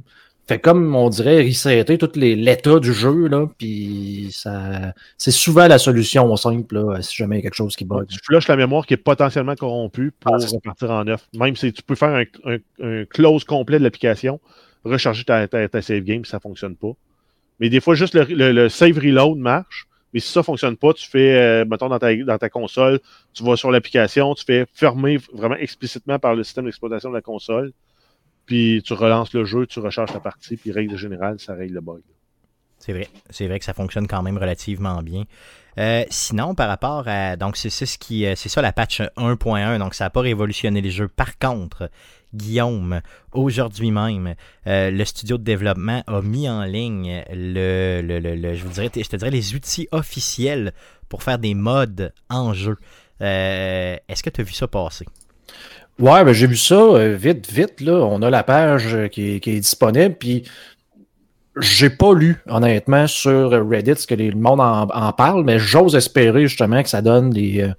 Fait comme on dirait resetter tout les- l'état du jeu, là, puis ça c'est souvent la solution simple là, si jamais il y a quelque chose qui bug. Tu flushes la mémoire qui est potentiellement corrompue pour Ah, repartir en neuf. Même si tu peux faire un, un- un close complet de l'application, recharger ta, ta- ta save game, ça fonctionne pas. Mais des fois, juste le, le- le save reload marche. Mais si ça fonctionne pas, tu fais, euh, mettons, dans ta, dans ta console, tu vas sur l'application, tu fais fermer vraiment explicitement par le système d'exploitation de la console. Puis tu relances le jeu, tu recharges ta partie, puis règle générale, ça règle le bug. C'est vrai. C'est vrai que ça fonctionne quand même relativement bien. Euh, sinon, par rapport à. Donc, c'est ce qui. euh, C'est ça la patch 1.1. Donc, ça n'a pas révolutionné les jeux. Par contre, Guillaume, aujourd'hui même, euh, le studio de développement a mis en ligne les outils officiels pour faire des modes en jeu. Est-ce que tu as vu ça passer? Ouais, ben j'ai vu ça euh, vite, vite, là. On a la page euh, qui est, disponible, puis j'ai pas lu, honnêtement, sur Reddit ce que le monde en, parle, mais j'ose espérer justement que ça donne des, euh,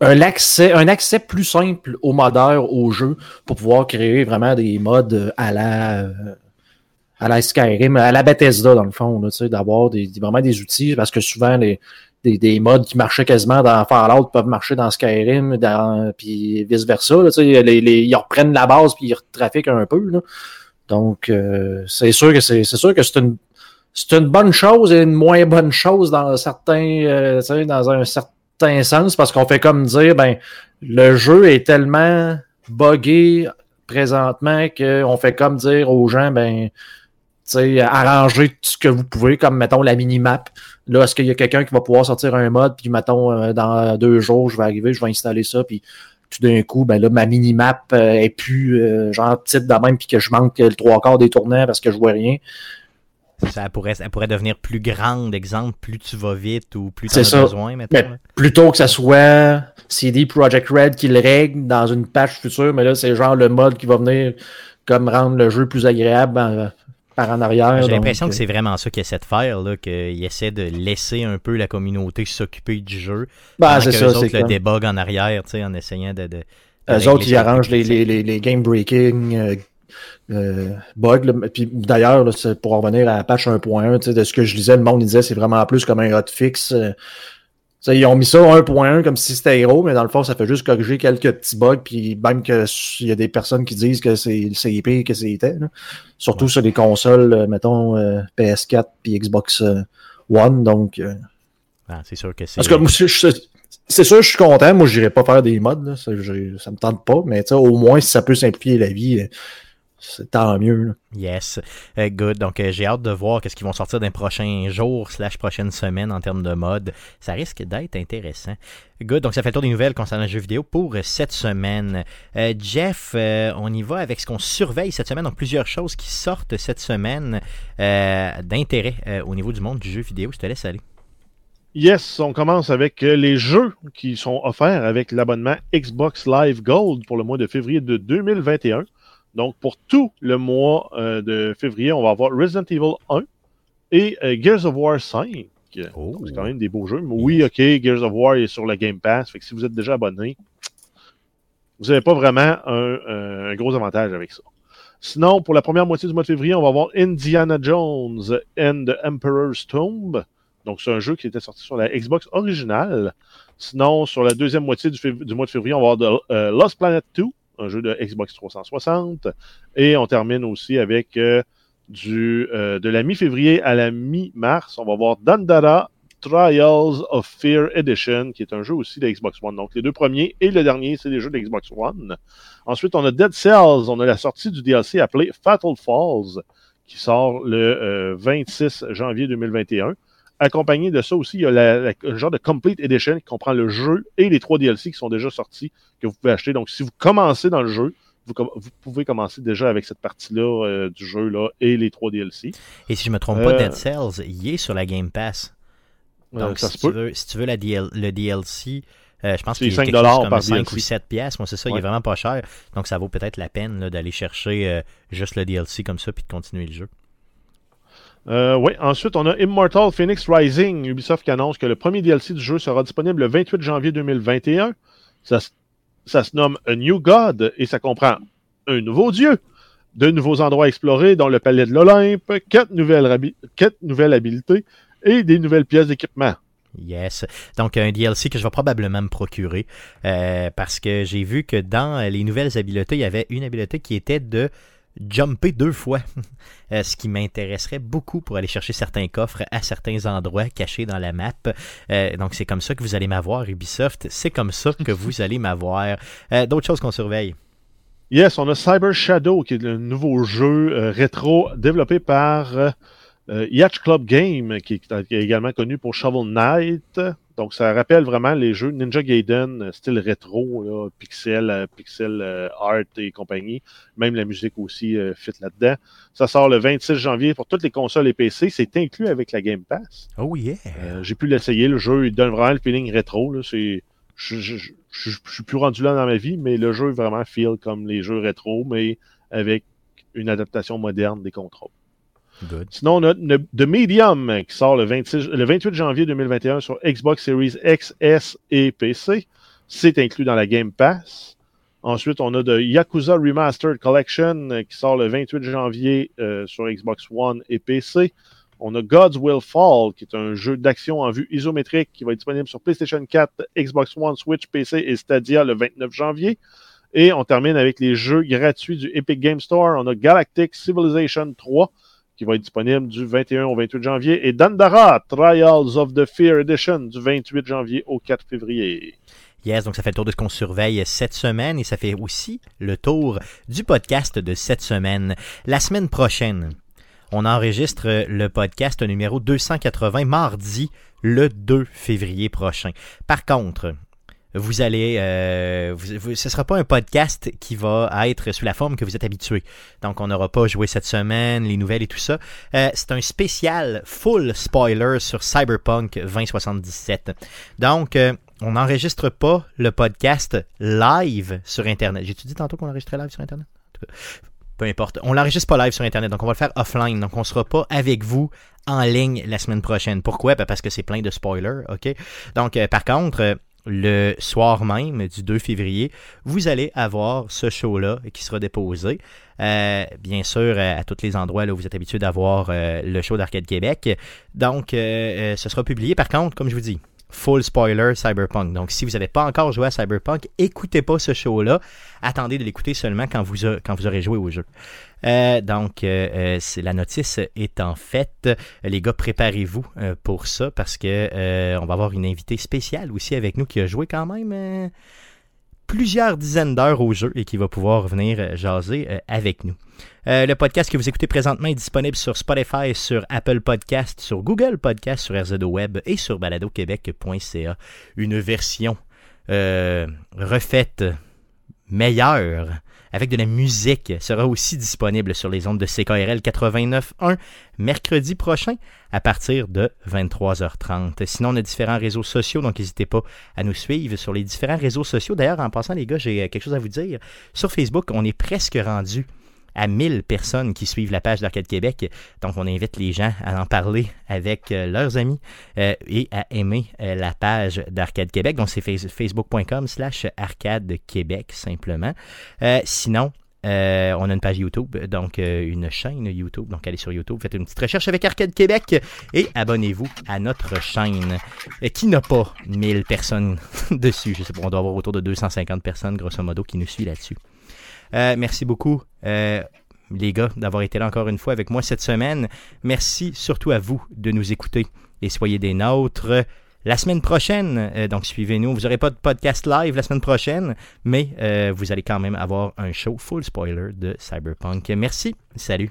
un, accès, un accès plus simple aux modeurs au jeu pour pouvoir créer vraiment des modes à la à la Skyrim, à la Bethesda, dans le fond, d'avoir vraiment des outils, parce que souvent les des, des modes qui marchaient quasiment dans Fallout peuvent marcher dans Skyrim, dans, puis vice-versa. les, les- ils reprennent la base puis ils retrafiquent un peu. Là. Donc, euh, c'est sûr que c'est sûr que c'est une c'est une bonne chose et une moins bonne chose dans certains euh, dans un certain sens parce qu'on fait comme dire ben le jeu est tellement buggé présentement qu'on fait comme dire aux gens ben arrangez tout ce que vous pouvez, comme mettons la minimap. Là, est-ce qu'il y a quelqu'un qui va pouvoir sortir un mode, puis mettons, euh, dans deux jours, je vais arriver, je vais installer ça, puis tout d'un coup, ben là, ma minimap euh, est plus euh, genre petite de même, puis que je manque le trois quarts des tournants parce que je vois rien. Ça pourrait, ça pourrait devenir plus grande, exemple, plus tu vas vite ou plus tu as ça. besoin. Mais plutôt que ça soit CD Projekt Red qui le règle dans une patch future, mais là, c'est genre le mode qui va venir comme rendre le jeu plus agréable, euh, par en arrière. J'ai l'impression que euh, c'est vraiment ça qu'il essaie de faire, qu'il essaie de laisser un peu la communauté s'occuper du jeu. bah, pendant c'est ça, eux c'est le débug en arrière, tu sais, en essayant de. de, Eux autres, ils arrangent les, les, les, les game breaking euh, euh, bugs. Puis d'ailleurs, pour en revenir à la patch 1.1, tu sais, de ce que je lisais, le monde il disait c'est vraiment plus comme un hotfix. euh, tu sais, ils ont mis ça 1.1 comme si c'était héros, mais dans le fond, ça fait juste corriger quelques petits bugs. Puis même que il y a des personnes qui disent que c'est c'est pire que c'était. là. Surtout sur les consoles, euh, mettons euh, PS4 puis Xbox euh, One. Donc, euh, Ah, c'est sûr que c'est. parce que moi, je- je- c'est sûr, je suis content. Moi, je n'irai pas faire des mods. Là. Ça, j'ai- ça me tente pas. Mais au moins, si ça peut simplifier la vie, c'est tant mieux. là. Yes. Euh, good. Donc, euh, j'ai hâte de voir qu'est-ce qu'ils vont sortir dans les prochains jours slash prochaines semaines en termes de mode. Ça risque d'être intéressant. Good. Donc, ça fait le tour des nouvelles concernant le jeu vidéo pour euh, cette semaine. Euh, Jeff, euh, on y va avec ce qu'on surveille cette semaine. Donc, plusieurs choses qui sortent cette semaine euh, d'intérêt euh, au niveau du monde du jeu vidéo. Je te laisse aller. Yes, on commence avec les jeux qui sont offerts avec l'abonnement Xbox Live Gold pour le mois de février de 2021. Donc, pour tout le mois euh, de février, on va avoir Resident Evil 1 et euh, Gears of War 5. Oh. Donc, C'est quand même des beaux jeux. Mais oui, OK, Gears of War est sur le Game Pass. Fait que si vous êtes déjà abonné, vous n'avez pas vraiment un, euh, un gros avantage avec ça. Sinon, pour la première moitié du mois de février, on va avoir Indiana Jones and the Emperor's Tomb. Donc, c'est un jeu qui était sorti sur la Xbox originale. Sinon, sur la deuxième moitié du, mois de février, on va avoir de- euh, Lost Planet 2, un jeu de Xbox 360. Et on termine aussi avec euh, euh, de la mi-février à la mi-mars, on va voir Dandara Trials of Fear Edition, qui est un jeu aussi de Xbox One. Donc, les deux premiers et le dernier, c'est des jeux de Xbox One. Ensuite, on a Dead Cells. On a la sortie du DLC appelé Fatal Falls, qui sort le euh, 26 janvier 2021. Accompagné de ça aussi, il y a la, la- le genre de Complete Edition qui comprend le jeu et les trois DLC qui sont déjà sortis, que vous pouvez acheter. Donc, si vous commencez dans le jeu, vous, pouvez commencer déjà avec cette partie-là euh, du jeu là, et les trois DLC. Et si je me trompe pas, Euh, Dead Cells, il est sur la Game Pass. Euh, Donc, ça si, se tu peut. veux, si tu veux la DL le DLC, euh, je pense C'est qu'il est 5 quelque chose dollars par 5 DLC. ou 7 pièces. Moi, c'est ça, il est vraiment pas cher. Donc, ça vaut peut-être la peine d'aller chercher euh, juste le DLC comme ça puis de continuer le jeu. Euh, oui, ensuite, on a Immortal Phoenix Rising. Ubisoft qui annonce que le premier DLC du jeu sera disponible le 28 janvier 2021. Ça, ça se nomme A New God et ça comprend un nouveau dieu, de nouveaux endroits à explorer, dont le palais de l'Olympe, quatre nouvelles, quatre habilités et des nouvelles pièces d'équipement. Yes. Donc, un DLC que je vais probablement me procurer euh, parce que j'ai vu que dans les nouvelles habiletés, il y avait une habileté qui était de jumper deux fois. Euh, ce qui m'intéresserait beaucoup pour aller chercher certains coffres à certains endroits cachés dans la map. Euh, donc, c'est comme ça que vous allez m'avoir, Ubisoft. C'est comme ça que vous allez m'avoir. Euh, D'autres choses qu'on surveille? Yes, on a Cyber Shadow, qui est le nouveau jeu rétro développé par Yacht Club Game, qui est également connu pour Shovel Knight. Donc, ça rappelle vraiment les jeux Ninja Gaiden, euh, style rétro, là, pixel, euh, pixel euh, art et compagnie. Même la musique aussi euh, fit là-dedans. Ça sort le 26 janvier pour toutes les consoles et PC. C'est inclus avec la Game Pass. Oh yeah! Euh, J'ai pu l'essayer. Le jeu, il donne vraiment le feeling rétro. Là. C'est, je, je, je, je, je suis plus rendu là dans ma vie, mais le jeu vraiment feel comme les jeux rétro, mais avec une adaptation moderne des contrôles. Sinon, on a The Medium qui sort le, 26, le 28 janvier 2021 sur Xbox Series X, S et PC. C'est inclus dans la Game Pass. Ensuite, on a de Yakuza Remastered Collection qui sort le 28 janvier euh, sur Xbox One et PC. On a God's Will Fall, qui est un jeu d'action en vue isométrique qui va être disponible sur PlayStation 4, Xbox One, Switch, PC et Stadia le 29 janvier. Et on termine avec les jeux gratuits du Epic Game Store. On a Galactic Civilization 3, qui va être disponible du 21 au 28 janvier, et Dandara Trials of the Fear Edition du 28 janvier au 4 février. Yes, donc ça fait le tour de ce qu'on surveille cette semaine et ça fait aussi le tour du podcast de cette semaine. La semaine prochaine, on enregistre le podcast numéro 280 mardi le 2 février prochain. Par contre, vous allez, euh, ce sera pas un podcast qui va être sous la forme que vous êtes habitué. Donc, on n'aura pas joué cette semaine, les nouvelles et tout ça. Euh, c'est un spécial full spoiler sur Cyberpunk 2077. Donc, euh, on n'enregistre pas le podcast live sur Internet. J'ai-tu dit tantôt qu'on enregistrait live sur Internet? Peu importe. On l'enregistre pas live sur Internet, donc on va le faire offline. Donc on sera pas avec vous en ligne la semaine prochaine. Pourquoi? Ben, parce que c'est plein de spoilers, OK? Donc, par contre, le soir même du 2 février, vous allez avoir ce show-là qui sera déposé. Euh, bien sûr, à tous les endroits où vous êtes habitués d'avoir euh, le show d'Arcade Québec. Donc, euh, ce sera publié. Par contre, comme je vous dis, full spoiler Cyberpunk. Donc, si vous n'avez pas encore joué à Cyberpunk, écoutez pas ce show-là. Attendez de l'écouter seulement quand vous, aurez joué au jeu. Euh, donc, euh, euh, la notice est en fait. Les gars, préparez-vous pour ça parce que on va avoir une invitée spéciale aussi avec nous qui a joué quand même plusieurs dizaines d'heures au jeu et qui va pouvoir venir euh, jaser euh, avec nous. Euh, le podcast que vous écoutez présentement est disponible sur Spotify, sur Apple Podcast, sur Google Podcast, sur RZO Web et sur baladoquebec.ca. Une version refaite, meilleure, avec de la musique, sera aussi disponible sur les ondes de CKRL 89.1 mercredi prochain à partir de 23h30. Sinon, on a différents réseaux sociaux, donc n'hésitez pas à nous suivre sur les différents réseaux sociaux. D'ailleurs, en passant, les gars, j'ai euh, quelque chose à vous dire. Sur Facebook, on est presque rendu à 1000 personnes qui suivent la page d'Arcade Québec. Donc, on invite les gens à en parler avec euh, leurs amis euh, et à aimer euh, la page d'Arcade Québec. Donc, c'est face- facebook.com slash arcade Québec, simplement. Sinon, on a une page YouTube, donc une chaîne YouTube. Donc, allez sur YouTube, faites une petite recherche avec Arcade Québec et abonnez-vous à notre chaîne qui n'a pas 1000 personnes dessus. Je sais pas, on doit avoir autour de 250 personnes, grosso modo, qui nous suivent là-dessus. Euh, merci beaucoup, euh, les gars, d'avoir été là encore une fois avec moi cette semaine. Merci surtout à vous de nous écouter et soyez des nôtres. La semaine prochaine, euh, donc suivez-nous. Vous n'aurez pas de podcast live la semaine prochaine, mais vous allez quand même avoir un show full spoiler de Cyberpunk. Merci. Salut.